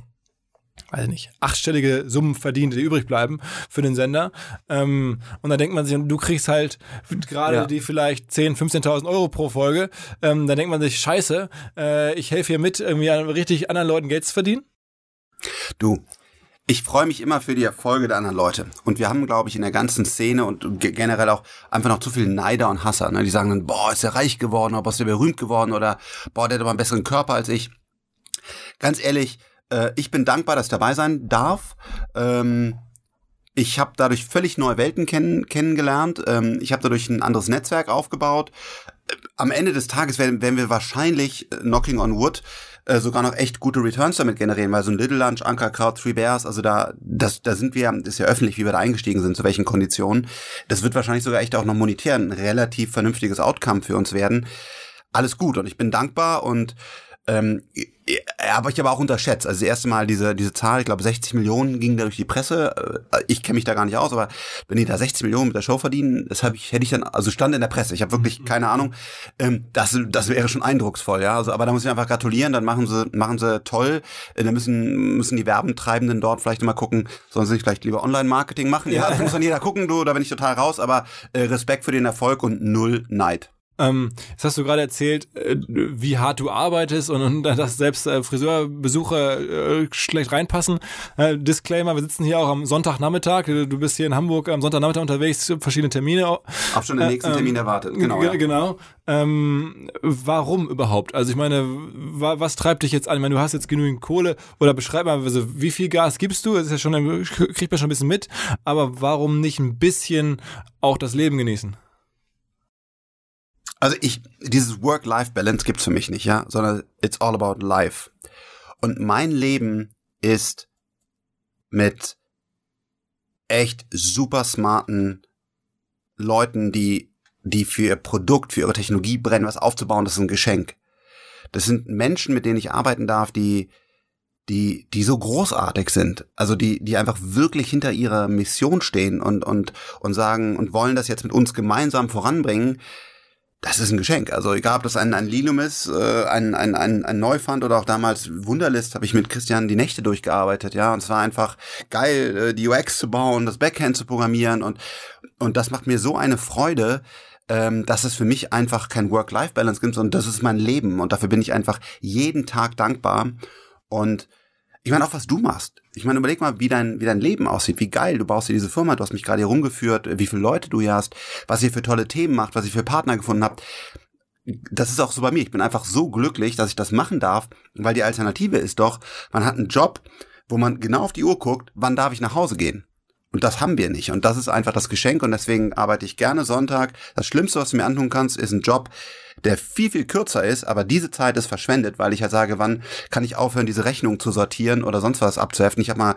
weiß nicht, achtstellige Summen verdient, die übrig bleiben für den Sender. Ähm, und dann denkt man sich, du kriegst halt gerade ja. die vielleicht 10.000, 15.000 Euro pro Folge. Ähm, dann denkt man sich, scheiße, äh, ich helfe hier mit, irgendwie richtig anderen Leuten Geld zu verdienen. Du, ich freue mich immer für die Erfolge der anderen Leute. Und wir haben, glaube ich, in der ganzen Szene und generell auch einfach noch zu viele Neider und Hasser. Ne? Die sagen dann, boah, ist der reich geworden oder boah, ist der berühmt geworden oder boah, der hat aber einen besseren Körper als ich. Ganz ehrlich, äh, ich bin dankbar, dass ich dabei sein darf. Ähm, ich habe dadurch völlig neue Welten kenn kennengelernt. Ähm, ich habe dadurch ein anderes Netzwerk aufgebaut. Äh, am Ende des Tages werden, werden wir wahrscheinlich, äh, knocking on wood, äh, sogar noch echt gute Returns damit generieren, weil so ein Little Lunch, Anker Crowd, Three Bears, also da, das, da sind wir, ist ja öffentlich, wie wir da eingestiegen sind, zu welchen Konditionen. Das wird wahrscheinlich sogar echt auch noch monetär ein relativ vernünftiges Outcome für uns werden. Alles gut und ich bin dankbar und ähm, habe ich aber auch unterschätzt. Also das erste Mal diese, diese Zahl, ich glaube 60 Millionen ging da durch die Presse. Äh, ich kenne mich da gar nicht aus, aber wenn die da 60 Millionen mit der Show verdienen, das habe ich, hätte ich dann, also stand in der Presse. Ich habe wirklich mhm. keine Ahnung. Ähm, das, das wäre schon eindrucksvoll, ja. Also, aber da muss ich einfach gratulieren, dann machen sie, machen sie toll. Äh, dann müssen, müssen die Werbentreibenden dort vielleicht mal gucken, sollen sie nicht vielleicht lieber Online-Marketing machen? Ja, ja das muss dann jeder gucken, du, da bin ich total raus, aber äh, Respekt für den Erfolg und null Neid. Ähm, jetzt hast du gerade erzählt, äh, wie hart du arbeitest und, und dass selbst äh, Friseurbesucher äh, schlecht reinpassen. Äh, Disclaimer, wir sitzen hier auch am Sonntagnachmittag. Du bist hier in Hamburg am Sonntagnachmittag unterwegs, verschiedene Termine. Auch schon den nächsten äh, Termin erwartet, genau. Ja. Genau. Ähm, warum überhaupt? Also ich meine, wa was treibt dich jetzt an? Ich meine, du hast jetzt genügend Kohle oder beschreib mal, also wie viel Gas gibst du? Das ist ja schon, kriegt man schon ein bisschen mit. Aber warum nicht ein bisschen auch das Leben genießen? Also ich, dieses Work-Life-Balance gibt's für mich nicht, ja, sondern it's all about life. Und mein Leben ist mit echt super smarten Leuten, die, die für ihr Produkt, für ihre Technologie brennen, was aufzubauen, das ist ein Geschenk. Das sind Menschen, mit denen ich arbeiten darf, die, die, die so großartig sind. Also die, die einfach wirklich hinter ihrer Mission stehen und, und, und sagen und wollen das jetzt mit uns gemeinsam voranbringen das ist ein Geschenk. Also egal, ob das ein, ein Lilium ist, äh, ein, ein, ein, ein Neufund oder auch damals Wunderlist, habe ich mit Christian die Nächte durchgearbeitet, ja. Und es war einfach geil, äh, die UX zu bauen, das Backend zu programmieren und, und das macht mir so eine Freude, ähm, dass es für mich einfach kein Work-Life-Balance gibt, sondern das ist mein Leben und dafür bin ich einfach jeden Tag dankbar und ich meine auch, was du machst. Ich meine, überleg mal, wie dein, wie dein Leben aussieht. Wie geil, du baust dir diese Firma, du hast mich gerade hier rumgeführt, wie viele Leute du hier hast, was ihr für tolle Themen macht, was ihr für Partner gefunden habt. Das ist auch so bei mir. Ich bin einfach so glücklich, dass ich das machen darf, weil die Alternative ist doch, man hat einen Job, wo man genau auf die Uhr guckt, wann darf ich nach Hause gehen. Und das haben wir nicht. Und das ist einfach das Geschenk. Und deswegen arbeite ich gerne Sonntag. Das Schlimmste, was du mir antun kannst, ist ein Job, der viel, viel kürzer ist, aber diese Zeit ist verschwendet, weil ich halt sage, wann kann ich aufhören, diese Rechnung zu sortieren oder sonst was abzuheften. Ich habe mal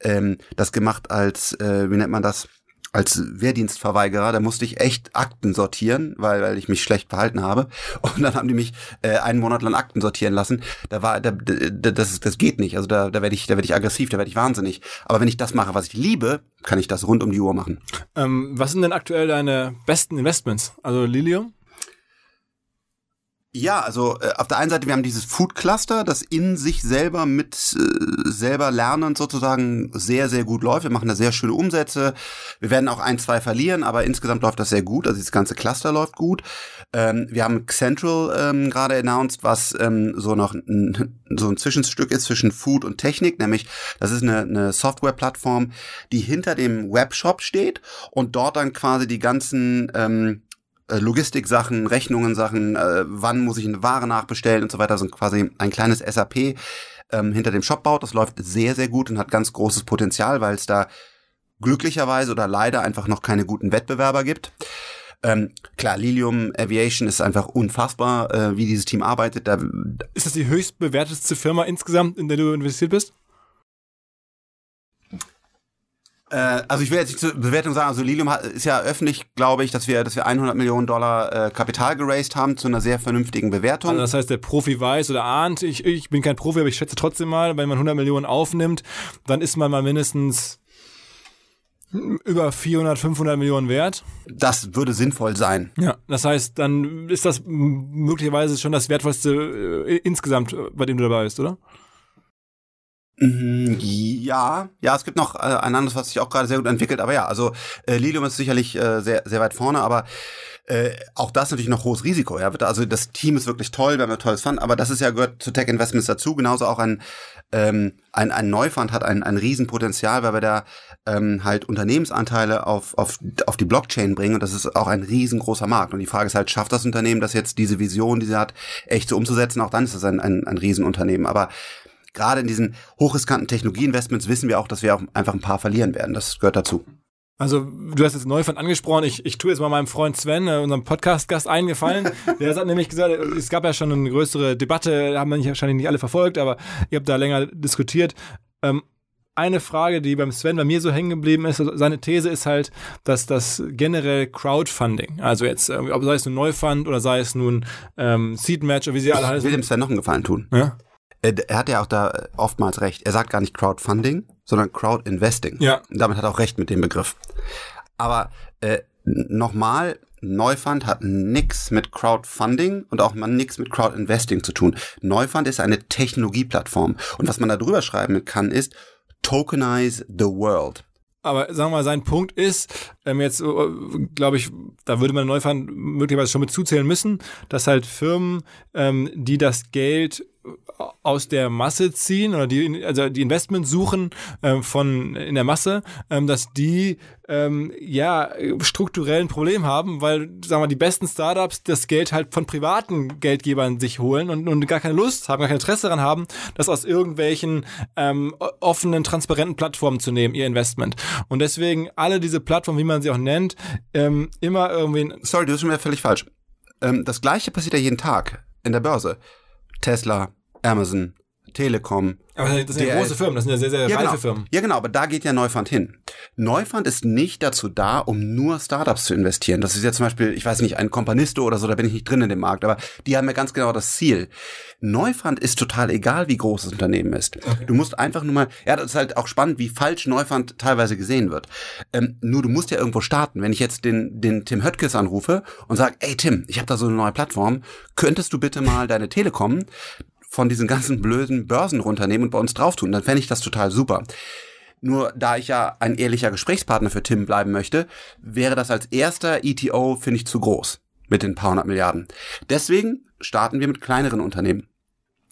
ähm, das gemacht als, äh, wie nennt man das? als Wehrdienstverweigerer, da musste ich echt Akten sortieren, weil, weil ich mich schlecht verhalten habe. Und dann haben die mich äh, einen Monat lang Akten sortieren lassen. Da war, da, da, das, das geht nicht. Also da, da werde ich, da werde ich aggressiv, da werde ich wahnsinnig. Aber wenn ich das mache, was ich liebe, kann ich das rund um die Uhr machen. Ähm, was sind denn aktuell deine besten Investments? Also Lilium? Ja, also äh, auf der einen Seite, wir haben dieses Food Cluster, das in sich selber mit äh, selber lernend sozusagen sehr, sehr gut läuft. Wir machen da sehr schöne Umsätze. Wir werden auch ein, zwei verlieren, aber insgesamt läuft das sehr gut. Also das ganze Cluster läuft gut. Ähm, wir haben Central ähm, gerade announced, was ähm, so noch ein, so ein Zwischenstück ist zwischen Food und Technik, nämlich das ist eine, eine Software-Plattform, die hinter dem Webshop steht und dort dann quasi die ganzen ähm, äh, Logistik-Sachen, Rechnungen-Sachen, äh, wann muss ich eine Ware nachbestellen und so weiter, sind quasi ein kleines SAP ähm, hinter dem Shop baut. Das läuft sehr, sehr gut und hat ganz großes Potenzial, weil es da glücklicherweise oder leider einfach noch keine guten Wettbewerber gibt. Ähm, klar, Lilium Aviation ist einfach unfassbar, äh, wie dieses Team arbeitet. Da, ist das die höchst bewertetste Firma insgesamt, in der du investiert bist? Äh, also ich will jetzt nicht zur Bewertung sagen, also Lilium ist ja öffentlich, glaube ich, dass wir, dass wir 100 Millionen Dollar äh, Kapital geraced haben zu einer sehr vernünftigen Bewertung. Also das heißt, der Profi weiß oder ahnt, ich, ich bin kein Profi, aber ich schätze trotzdem mal, wenn man 100 Millionen aufnimmt, dann ist man mal mindestens über 400, 500 Millionen wert. Das würde sinnvoll sein. Ja, das heißt, dann ist das möglicherweise schon das wertvollste äh, insgesamt, bei dem du dabei bist, oder? Mhm, ja, ja, es gibt noch äh, ein anderes, was sich auch gerade sehr gut entwickelt, aber ja, also äh, Lilium ist sicherlich äh, sehr, sehr weit vorne, aber äh, auch das natürlich noch hohes Risiko. Ja, also das Team ist wirklich toll, wir haben ein tolles Fund, aber das ist ja gehört zu Tech Investments dazu. Genauso auch ein ähm, ein, ein Neufund hat ein, ein Riesenpotenzial, weil wir da ähm, halt Unternehmensanteile auf, auf, auf die Blockchain bringen und das ist auch ein riesengroßer Markt. Und die Frage ist halt, schafft das Unternehmen das jetzt, diese Vision, die sie hat, echt so umzusetzen? Auch dann ist das ein, ein, ein Riesenunternehmen. Aber gerade in diesen hochriskanten Technologieinvestments wissen wir auch, dass wir auch einfach ein paar verlieren werden. Das gehört dazu. Also, du hast jetzt Neufund angesprochen. Ich, ich tue jetzt mal meinem Freund Sven, äh, unserem Podcast-Gast, eingefallen. Der hat nämlich gesagt, es gab ja schon eine größere Debatte, haben wir wahrscheinlich nicht alle verfolgt, aber ihr habt da länger diskutiert. Ähm, eine Frage, die beim Sven bei mir so hängen geblieben ist, also seine These ist halt, dass das generell Crowdfunding, also jetzt, ob sei es nun Neufund oder sei es nun ähm, Seed Match oder wie sie alle heißen. Ich will dem Sven noch einen Gefallen tun. Ja? Äh, er hat ja auch da oftmals recht. Er sagt gar nicht Crowdfunding, sondern Crowdinvesting. Ja. Und damit hat er auch recht mit dem Begriff. Aber äh, nochmal, Neufund hat nix mit Crowdfunding und auch mal nix mit Crowdinvesting zu tun. Neufund ist eine Technologieplattform. Und was man da drüber schreiben kann, ist Tokenize the World. aber sagen wir mal, sein Punkt ist, ähm, jetzt äh, glaube ich, da würde man Neufund möglicherweise schon mit zuzählen müssen, dass halt Firmen, ähm, die das Geld aus der Masse ziehen oder die also die Investments suchen ähm, von in der Masse, ähm, dass die ähm, ja strukturell ein Problem haben, weil sagen wir die besten Startups das Geld halt von privaten Geldgebern sich holen und, und gar keine Lust haben, gar kein Interesse daran haben, das aus irgendwelchen ähm, offenen, transparenten Plattformen zu nehmen, ihr Investment. Und deswegen alle diese Plattformen, wie man sie auch nennt, ähm, immer irgendwie. Sorry, du bist wieder völlig falsch. Ähm, das gleiche passiert ja jeden Tag in der Börse. Tesla, Amazon, Telekom. Aber das sind ja große Firmen, das sind ja sehr, sehr ja, reife genau. Firmen. Ja, genau, aber da geht ja Neufund hin. Neufund ist nicht dazu da, um nur Startups zu investieren. Das ist ja zum Beispiel, ich weiß nicht, ein Companisto oder so, da bin ich nicht drin in dem Markt, aber die haben ja ganz genau das Ziel. Neufund ist total egal, wie groß das Unternehmen ist. Okay. Du musst einfach nur mal, ja, das ist halt auch spannend, wie falsch Neufund teilweise gesehen wird. Ähm, nur du musst ja irgendwo starten. Wenn ich jetzt den, den Tim Höttges anrufe und sage, ey Tim, ich habe da so eine neue Plattform, könntest du bitte mal deine Telekom von diesen ganzen blöden Börsen runternehmen und bei uns drauf tun, dann fände ich das total super. Nur da ich ja ein ehrlicher Gesprächspartner für Tim bleiben möchte, wäre das als erster ETO, finde ich, zu groß mit den paar hundert Milliarden. Deswegen starten wir mit kleineren Unternehmen.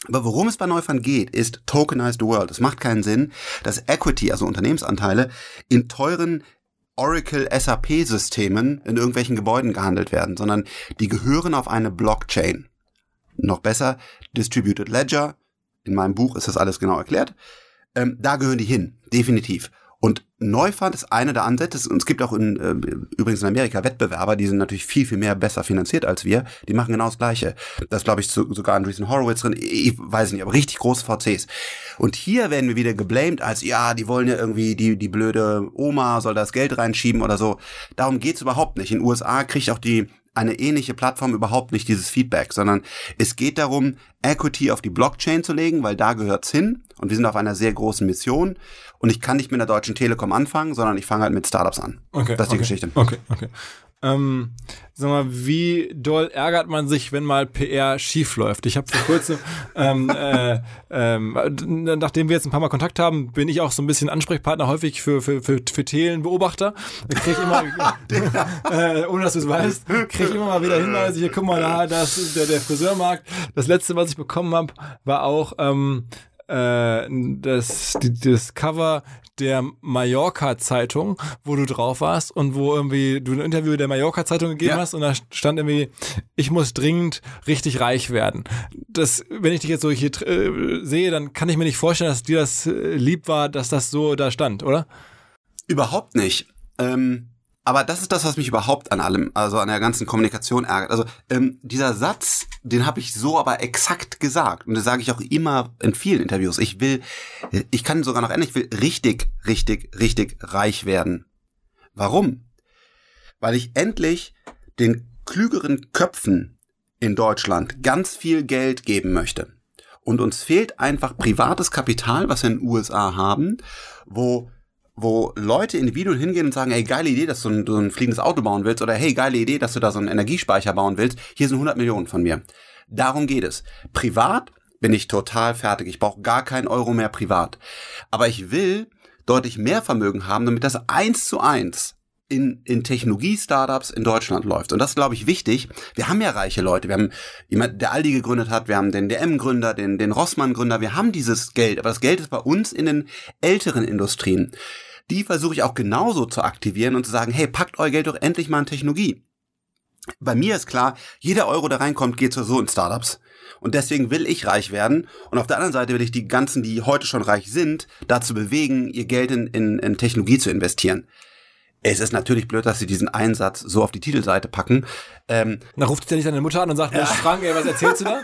Aber worum es bei Neufund geht, ist Tokenized World. Es macht keinen Sinn, dass Equity, also Unternehmensanteile, in teuren Oracle SAP-Systemen in irgendwelchen Gebäuden gehandelt werden, sondern die gehören auf eine Blockchain. Noch besser, Distributed Ledger. In meinem Buch ist das alles genau erklärt. Ähm, da gehören die hin, definitiv. Und Neufund ist einer der Ansätze. Und es gibt auch in, äh, übrigens in Amerika Wettbewerber, die sind natürlich viel, viel mehr besser finanziert als wir. Die machen genau das Gleiche. Das glaube ich zu, sogar Andreessen Horowitz drin. Ich weiß nicht, aber richtig große VCs. Und hier werden wir wieder geblamed als, ja, die wollen ja irgendwie, die, die blöde Oma soll das Geld reinschieben oder so. Darum geht's überhaupt nicht. In den USA kriegt auch die eine ähnliche Plattform überhaupt nicht dieses Feedback, sondern es geht darum, Equity auf die Blockchain zu legen, weil da gehört's hin und wir sind auf einer sehr großen Mission und ich kann nicht mit der Deutschen Telekom anfangen, sondern ich fange halt mit Startups an. Okay, das ist okay, die Geschichte. Okay, okay. Ähm, sag mal, wie doll ärgert man sich, wenn mal PR schief läuft? Ich habe vor kurzem, ähm, äh, ähm, nachdem wir jetzt ein paar Mal Kontakt haben, bin ich auch so ein bisschen Ansprechpartner häufig für für für, für Thelenbeobachter. Ich krieg immer, äh, ohne dass du es weißt, krieg ich immer mal wieder Hinweise. Hier, guck mal, da, das ist der, der Friseurmarkt. Das letzte, was ich bekommen habe, war auch ähm, äh, das, das Cover der Mallorca-Zeitung, wo du drauf warst und wo irgendwie du ein Interview der Mallorca-Zeitung gegeben ja. hast und da stand irgendwie, ich muss dringend richtig reich werden. Das, wenn ich dich jetzt so hier äh, sehe, dann kann ich mir nicht vorstellen, dass dir das äh, lieb war, dass das so da stand, oder? Überhaupt nicht. Ähm aber das ist das, was mich überhaupt an allem, also an der ganzen Kommunikation ärgert. Also ähm, dieser Satz, den habe ich so aber exakt gesagt. Und das sage ich auch immer in vielen Interviews. Ich will, ich kann sogar noch ändern, ich will richtig, richtig, richtig reich werden. Warum? Weil ich endlich den klügeren Köpfen in Deutschland ganz viel Geld geben möchte. Und uns fehlt einfach privates Kapital, was wir in den USA haben, wo wo Leute, Individuen hingehen und sagen, hey, geile Idee, dass du ein, du ein fliegendes Auto bauen willst oder hey, geile Idee, dass du da so einen Energiespeicher bauen willst. Hier sind 100 Millionen von mir. Darum geht es. Privat bin ich total fertig. Ich brauche gar keinen Euro mehr privat. Aber ich will deutlich mehr Vermögen haben, damit das eins zu eins in, in Technologie-Startups in Deutschland läuft. Und das ist, glaube ich, wichtig. Wir haben ja reiche Leute. Wir haben jemand, der Aldi gegründet hat, wir haben den DM-Gründer, den, den Rossmann-Gründer. Wir haben dieses Geld, aber das Geld ist bei uns in den älteren Industrien. Die versuche ich auch genauso zu aktivieren und zu sagen, hey, packt euer Geld doch endlich mal in Technologie. Bei mir ist klar, jeder Euro, der reinkommt, geht so in Startups. Und deswegen will ich reich werden. Und auf der anderen Seite will ich die ganzen, die heute schon reich sind, dazu bewegen, ihr Geld in, in, in Technologie zu investieren. Es ist natürlich blöd, dass sie diesen Einsatz so auf die Titelseite packen. Ähm, Na, ruft ja nicht deine Mutter an und sagt, ja. Frank, ey, was erzählst du da?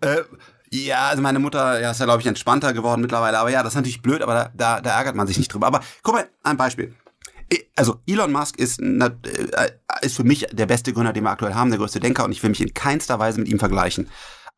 äh, ja, also meine Mutter ja, ist ja, glaube ich, entspannter geworden mittlerweile. Aber ja, das ist natürlich blöd, aber da, da, da ärgert man sich nicht drüber. Aber guck mal, ein Beispiel. Also Elon Musk ist, äh, ist für mich der beste Gründer, den wir aktuell haben, der größte Denker und ich will mich in keinster Weise mit ihm vergleichen.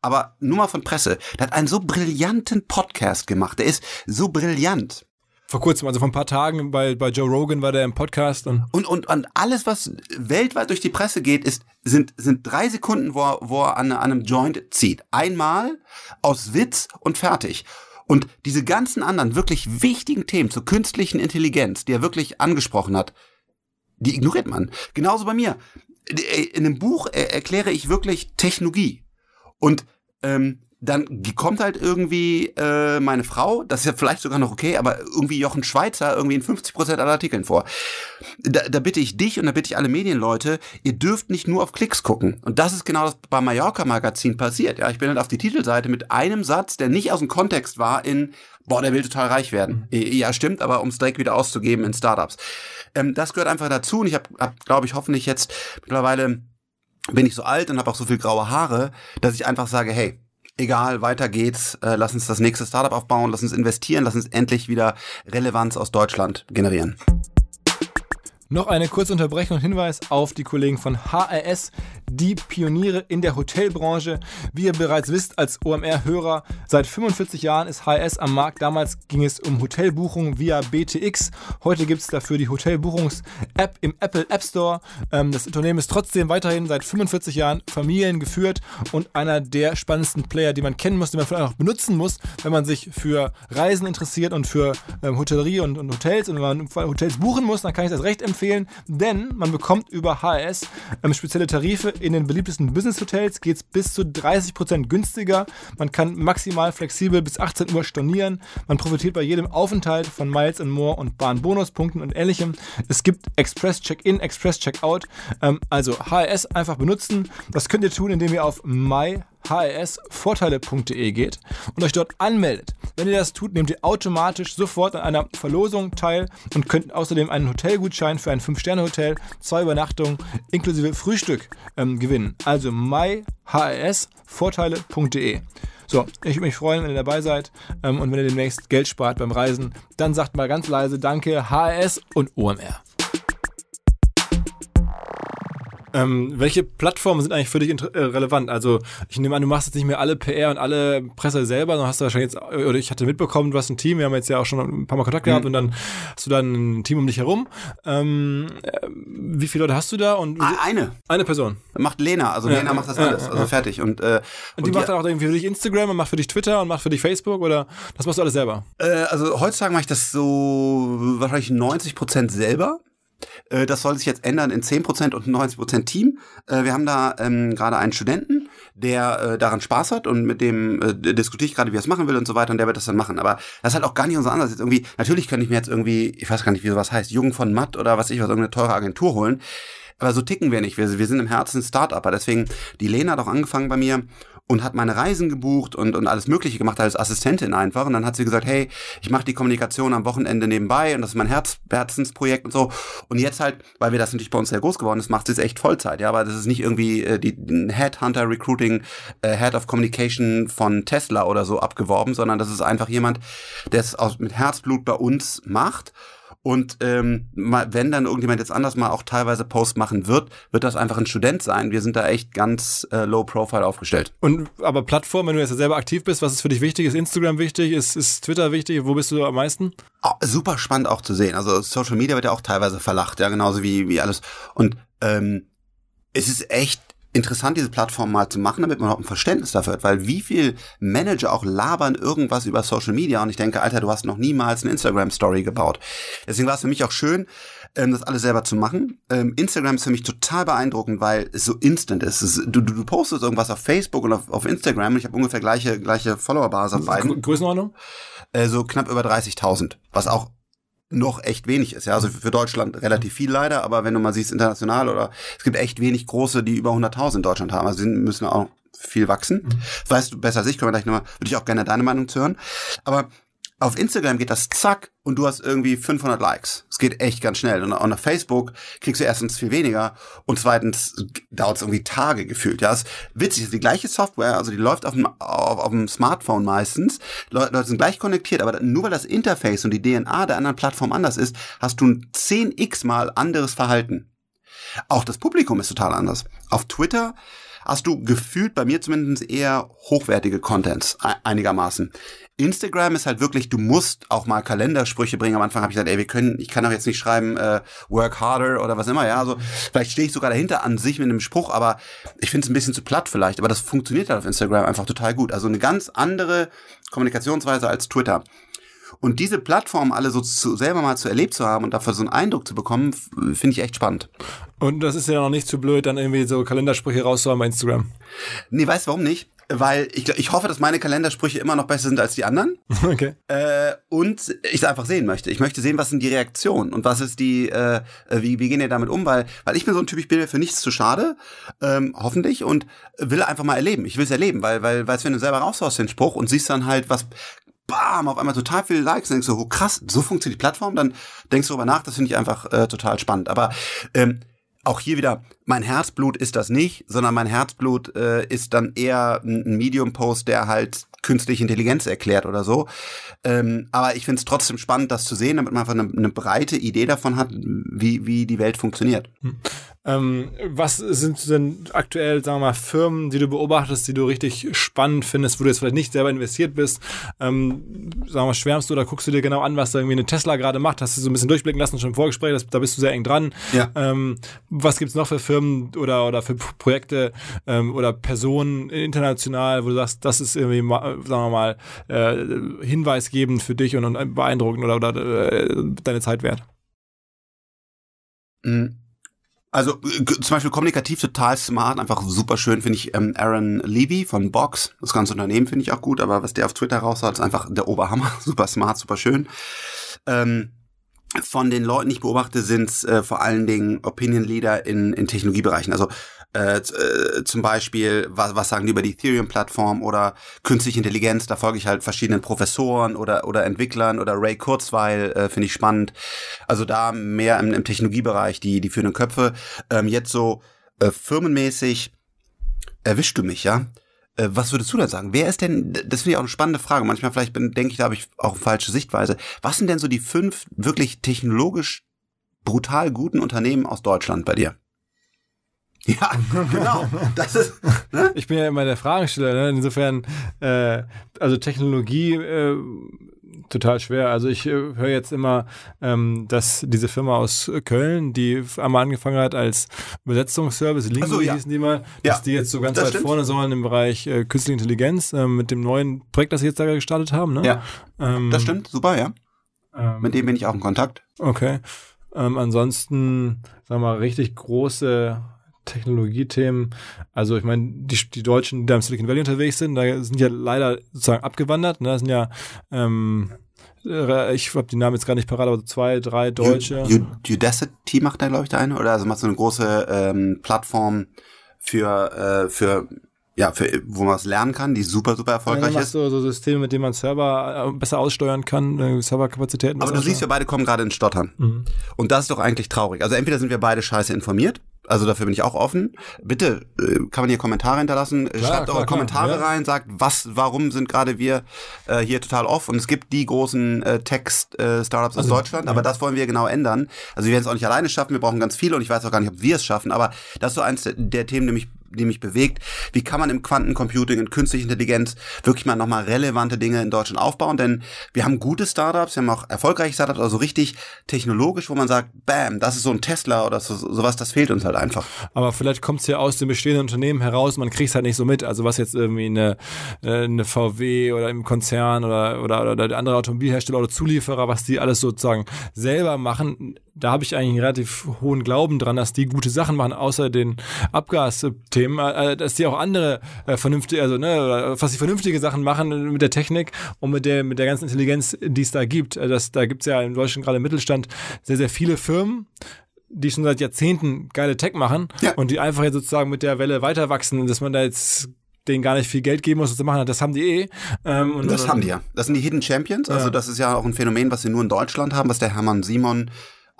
Aber nur mal von Presse. Der hat einen so brillanten Podcast gemacht. Der ist so brillant vor kurzem, also vor ein paar Tagen bei, bei Joe Rogan war der im Podcast und und und, und alles was weltweit durch die Presse geht, ist sind sind drei Sekunden, wo wo er an, an einem Joint zieht. Einmal aus Witz und fertig. Und diese ganzen anderen wirklich wichtigen Themen zur künstlichen Intelligenz, die er wirklich angesprochen hat, die ignoriert man. Genauso bei mir. In einem Buch erkläre ich wirklich Technologie. Und ähm, dann kommt halt irgendwie äh, meine Frau, das ist ja vielleicht sogar noch okay, aber irgendwie Jochen Schweizer irgendwie in 50 Prozent aller Artikeln vor. Da, da bitte ich dich und da bitte ich alle Medienleute, ihr dürft nicht nur auf Klicks gucken. Und das ist genau das beim Mallorca Magazin passiert. Ja, ich bin halt auf die Titelseite mit einem Satz, der nicht aus dem Kontext war in boah, der will total reich werden. Mhm. Ja, stimmt, aber um es direkt wieder auszugeben in Startups. Ähm, das gehört einfach dazu und ich habe, hab, glaube ich, hoffentlich jetzt mittlerweile bin ich so alt und habe auch so viel graue Haare, dass ich einfach sage, hey, egal, weiter geht's, äh, lass uns das nächste Startup aufbauen, lass uns investieren, lass uns endlich wieder Relevanz aus Deutschland generieren. Noch eine kurze Unterbrechung und Hinweis auf die Kollegen von HRS, die Pioniere in der Hotelbranche. Wie ihr bereits wisst, als OMR-Hörer, seit 45 Jahren ist HRS am Markt. Damals ging es um Hotelbuchungen via BTX. Heute gibt es dafür die Hotelbuchungs-App im Apple App Store. Ähm, das Unternehmen ist trotzdem weiterhin seit 45 Jahren familiengeführt und einer der spannendsten Player, die man kennen muss, die man vielleicht auch benutzen muss, wenn man sich für Reisen interessiert und für ähm, Hotellerie und, Hotels. Und wenn man Hotels buchen muss, dann kann ich das recht empfehlen denn man bekommt über HRS ähm, spezielle Tarife. In den beliebtesten Business-Hotels geht es bis zu 30% günstiger. Man kann maximal flexibel bis 18 Uhr stornieren. Man profitiert bei jedem Aufenthalt von Miles and More und Bahnbonuspunkten und ähnlichem. Es gibt Express Check-in, Express Check-out. Ähm, also HRS einfach benutzen. Das könnt ihr tun, indem ihr auf my hsvorteile.de geht und euch dort anmeldet. Wenn ihr das tut, nehmt ihr automatisch sofort an einer Verlosung teil und könnt außerdem einen Hotelgutschein für ein 5-Sterne-Hotel, zwei Übernachtungen inklusive Frühstück ähm, gewinnen. Also myhsvorteile.de. So, ich würde mich freuen, wenn ihr dabei seid ähm, und wenn ihr demnächst Geld spart beim Reisen, dann sagt mal ganz leise Danke, HRS und OMR. Ähm, welche Plattformen sind eigentlich für dich äh, relevant? Also ich nehme an, du machst jetzt nicht mehr alle PR und alle Presse selber, sondern hast du wahrscheinlich jetzt, oder ich hatte mitbekommen, du hast ein Team, wir haben jetzt ja auch schon ein paar Mal Kontakt gehabt mhm. und dann hast du dann ein Team um dich herum. Ähm, äh, wie viele Leute hast du da? Und eine. Eine Person. Macht Lena, also ja, Lena macht das alles, also fertig. Und, äh, und die und macht dann auch irgendwie für dich Instagram und macht für dich Twitter und macht für dich Facebook oder das machst du alles selber? Äh, also heutzutage mache ich das so wahrscheinlich 90 Prozent selber. Äh, das soll sich jetzt ändern in 10% und 90% Team. Äh, wir haben da ähm, gerade einen Studenten, der äh, daran Spaß hat und mit dem äh, diskutiere ich gerade, wie er es machen will und so weiter und der wird das dann machen. Aber das ist halt auch gar nicht unser Ansatz. Jetzt irgendwie, natürlich könnte ich mir jetzt irgendwie, ich weiß gar nicht, wie sowas heißt, Jungen von Matt oder was ich was, irgendeine teure Agentur holen. Aber so ticken wir nicht. Wir, wir sind im Herzen Start-Upper. Deswegen, die Lena hat auch angefangen bei mir und hat meine Reisen gebucht und, und alles Mögliche gemacht als Assistentin einfach. Und dann hat sie gesagt, hey, ich mache die Kommunikation am Wochenende nebenbei und das ist mein Herz, Herzensprojekt und so. Und jetzt halt, weil wir das natürlich bei uns sehr groß geworden ist, macht sie es echt Vollzeit. Ja, aber das ist nicht irgendwie äh, die Headhunter Recruiting, äh, Head of Communication von Tesla oder so abgeworben, sondern das ist einfach jemand, der es mit Herzblut bei uns macht und ähm, wenn dann irgendjemand jetzt anders mal auch teilweise Post machen wird, wird das einfach ein Student sein. Wir sind da echt ganz äh, low profile aufgestellt. Und aber Plattform, wenn du jetzt selber aktiv bist, was ist für dich wichtig? Ist Instagram wichtig? Ist, ist Twitter wichtig? Wo bist du am meisten? Oh, super spannend auch zu sehen. Also Social Media wird ja auch teilweise verlacht, ja, genauso wie, wie alles. Und ähm, es ist echt interessant, diese Plattform mal zu machen, damit man auch ein Verständnis dafür hat, weil wie viel Manager auch labern irgendwas über Social Media und ich denke, Alter, du hast noch niemals eine Instagram-Story gebaut. Deswegen war es für mich auch schön, ähm, das alles selber zu machen. Ähm, Instagram ist für mich total beeindruckend, weil es so instant ist. du, du, du postest irgendwas auf Facebook und auf, auf Instagram und ich habe ungefähr gleiche, gleiche Follower-Basis auf beiden. Größenordnung? Äh, so knapp über 30.000, was auch noch echt wenig ist. Ja, also für Deutschland relativ viel leider, aber wenn du mal siehst international oder es gibt echt wenig große, die über 100.000 in Deutschland haben. Also sie müssen auch viel wachsen. Mhm. Weißt du besser als ich, können wir gleich nochmal, würde ich auch gerne deine Meinung zu hören. Aber auf Instagram geht das zack und du hast irgendwie 500 Likes. Es geht echt ganz schnell. Und auf Facebook kriegst du erstens viel weniger und zweitens dauert es irgendwie Tage gefühlt. Ja, ist witzig. ist die gleiche Software, also die läuft auf dem, auf, auf dem Smartphone meistens. Leute sind gleich konnektiert, aber nur weil das Interface und die DNA der anderen Plattform anders ist, hast du ein 10x mal anderes Verhalten. Auch das Publikum ist total anders. Auf Twitter hast du gefühlt bei mir zumindest eher hochwertige Contents einigermaßen. Instagram ist halt wirklich, du musst auch mal Kalendersprüche bringen. Am Anfang habe ich gesagt, ey, wir können, ich kann doch jetzt nicht schreiben, äh, work harder oder was immer, ja. Also vielleicht stehe ich sogar dahinter an sich mit einem Spruch, aber ich finde es ein bisschen zu platt vielleicht. Aber das funktioniert halt auf Instagram einfach total gut. Also eine ganz andere Kommunikationsweise als Twitter. Und diese Plattform alle so zu, selber mal zu erlebt zu haben und dafür so einen Eindruck zu bekommen, finde ich echt spannend. Und das ist ja noch nicht zu blöd, dann irgendwie so Kalendersprüche rauszuhauen bei Instagram. Nee, weißt du warum nicht? Weil ich, ich hoffe, dass meine Kalendersprüche immer noch besser sind als die anderen. Okay. Äh, und ich es einfach sehen möchte. Ich möchte sehen, was sind die Reaktionen und was ist die, äh, wie, wie gehen ihr damit um? Weil, weil ich bin so ein Typ, ich bin mir für nichts zu schade, ähm, hoffentlich, und will einfach mal erleben. Ich will es erleben, weil, weil, weil wenn du selber raushaust den Spruch und siehst dann halt, was bam, auf einmal total viele Likes und denkst so, oh, krass, so funktioniert die Plattform, dann denkst du darüber nach, das finde ich einfach äh, total spannend. Aber ähm, auch hier wieder, mein Herzblut ist das nicht, sondern mein Herzblut äh, ist dann eher ein Medium-Post, der halt künstliche Intelligenz erklärt oder so. Ähm, aber ich finde es trotzdem spannend, das zu sehen, damit man einfach eine, eine breite Idee davon hat, wie, wie die Welt funktioniert. Hm. Ähm, was sind denn aktuell, sagen wir mal, Firmen, die du beobachtest, die du richtig spannend findest, wo du jetzt vielleicht nicht selber investiert bist? Ähm, sagen wir mal, schwärmst du oder guckst du dir genau an, was da irgendwie eine Tesla gerade macht? Hast du so ein bisschen durchblicken lassen schon im Vorgespräch, das, da bist du sehr eng dran. Ja. Ähm, was gibt's noch für Firmen oder, oder für Projekte ähm, oder Personen international, wo du sagst, das ist irgendwie, sagen wir mal, äh, hinweisgebend für dich und, und beeindruckend oder, oder äh, deine Zeit wert? Mhm. Also äh, zum Beispiel kommunikativ total smart, einfach super schön finde ich ähm, Aaron Levy von Box. Das ganze Unternehmen finde ich auch gut, aber was der auf Twitter raushaut, ist einfach der Oberhammer. Super smart, super schön. Ähm, von den Leuten, die ich beobachte, sind äh, vor allen Dingen Opinion Leader in, in Technologiebereichen. Also äh, äh, zum Beispiel, was, was sagen die über die Ethereum-Plattform oder künstliche Intelligenz, da folge ich halt verschiedenen Professoren oder, oder Entwicklern oder Ray Kurzweil, äh, finde ich spannend. Also da mehr im, im Technologiebereich, die, die führenden Köpfe. Ähm, jetzt so äh, firmenmäßig erwischst du mich, ja? Äh, was würdest du da sagen? Wer ist denn, das finde ich auch eine spannende Frage. Manchmal vielleicht denke ich, da habe ich auch eine falsche Sichtweise. Was sind denn so die fünf wirklich technologisch brutal guten Unternehmen aus Deutschland bei dir? Ja, genau. Das ist. Ne? Ich bin ja immer der Fragensteller. Ne? Insofern, äh, also Technologie äh, total schwer. Also ich äh, höre jetzt immer, ähm, dass diese Firma aus Köln, die einmal angefangen hat als Übersetzungsservice, Lingo so, ja. hießen die mal, dass ja, die jetzt so ganz weit stimmt. vorne sollen im Bereich äh, künstliche Intelligenz äh, mit dem neuen Projekt, das sie jetzt da gestartet haben. Ne? Ja, ähm, das stimmt. Super, ja. Ähm, mit dem bin ich auch in Kontakt. Okay. Ähm, ansonsten, sagen wir mal, richtig große Technologiethemen. Also ich meine, die, die Deutschen, die da im Silicon Valley unterwegs sind, da sind ja leider sozusagen abgewandert. Ne? Das sind ja ähm, ich habe die Namen jetzt gar nicht parat, aber zwei, drei Deutsche. Udacity macht da, glaube ich, der eine, oder? Also macht so eine große ähm, Plattform für, äh, für ja, für, wo man es lernen kann, die super, super erfolgreich ja, ist. So, so Systeme, mit denen man Server äh, besser aussteuern kann, äh, Serverkapazitäten. Aber du siehst, wir beide kommen gerade ins Stottern. Mhm. Und das ist doch eigentlich traurig. Also entweder sind wir beide scheiße informiert also dafür bin ich auch offen. Bitte äh, kann man hier Kommentare hinterlassen. Klar, Schreibt klar, eure Kommentare klar, rein, sagt, was, warum sind gerade wir äh, hier total off. Und es gibt die großen äh, Tech-Startups äh, aus also, Deutschland, ja. aber das wollen wir genau ändern. Also wir werden es auch nicht alleine schaffen, wir brauchen ganz viele und ich weiß auch gar nicht, ob wir es schaffen. Aber das ist so eins der, Themen, mich die mich bewegt. Wie kann man im Quantencomputing und künstliche Intelligenz wirklich mal nochmal relevante Dinge in Deutschland aufbauen? Denn wir haben gute Startups, wir haben auch erfolgreiche Startups, also richtig technologisch, wo man sagt, bam, das ist so ein Tesla oder so, sowas, das fehlt uns halt einfach. Aber vielleicht kommt es ja aus dem bestehenden Unternehmen heraus, man kriegt es halt nicht so mit. Also was jetzt irgendwie eine, äh, eine VW oder im Konzern oder, oder, oder andere Automobilhersteller oder Zulieferer, was die alles sozusagen selber machen, da habe ich eigentlich einen relativ hohen Glauben dran, dass die gute Sachen machen, außer den Abgasthemen, äh, dass die auch andere äh, vernünftige, also ne, was die vernünftige Sachen machen mit der Technik und mit der mit der ganzen Intelligenz, die es da gibt. Äh, das, da gibt es ja im Deutschen gerade im Mittelstand sehr, sehr viele Firmen, die schon seit Jahrzehnten geile Tech machen ja. und die einfach jetzt sozusagen mit der Welle weiter wachsen, dass man da jetzt denen gar nicht viel Geld geben muss, das zu machen. Das haben die eh. Ähm, und, das und, haben die ja. Das sind die Hidden Champions. Also ja. das ist ja auch ein Phänomen, was wir nur in Deutschland haben, was der Hermann Simon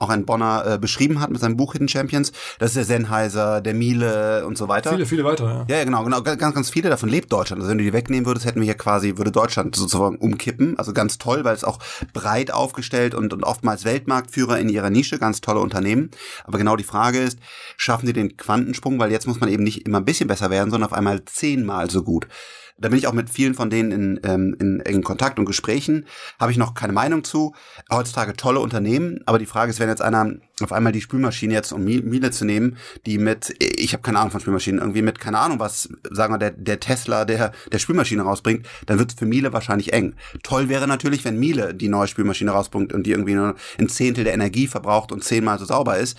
auch ein Bonner, äh, beschrieben hat mit seinem Buch Hidden Champions. Das ist der Sennheiser, der Miele und so weiter. Viele, viele weitere, ja. Ja, genau, genau, ganz, ganz viele davon lebt Deutschland. Also wenn du die wegnehmen würdest, hätten wir hier quasi, würde Deutschland sozusagen umkippen. Also ganz toll, weil es auch breit aufgestellt und, und oftmals Weltmarktführer in ihrer Nische, ganz tolle Unternehmen. Aber genau die Frage ist, schaffen sie den Quantensprung, weil jetzt muss man eben nicht immer ein bisschen besser werden, sondern auf einmal zehnmal so gut da bin ich auch mit vielen von denen in, ähm, in engen Kontakt und Gesprächen, habe ich noch keine Meinung zu. Heutzutage tolle Unternehmen, aber die Frage ist, wenn jetzt einer auf einmal die Spülmaschine jetzt, um Miele zu nehmen, die mit, ich habe keine Ahnung von Spülmaschinen, irgendwie mit, keine Ahnung, was, sagen wir, der, der Tesla der, der Spülmaschine rausbringt, dann wird es für Miele wahrscheinlich eng. Toll wäre natürlich, wenn Miele die neue Spülmaschine rausbringt und die irgendwie nur ein Zehntel der Energie verbraucht und zehnmal so sauber ist.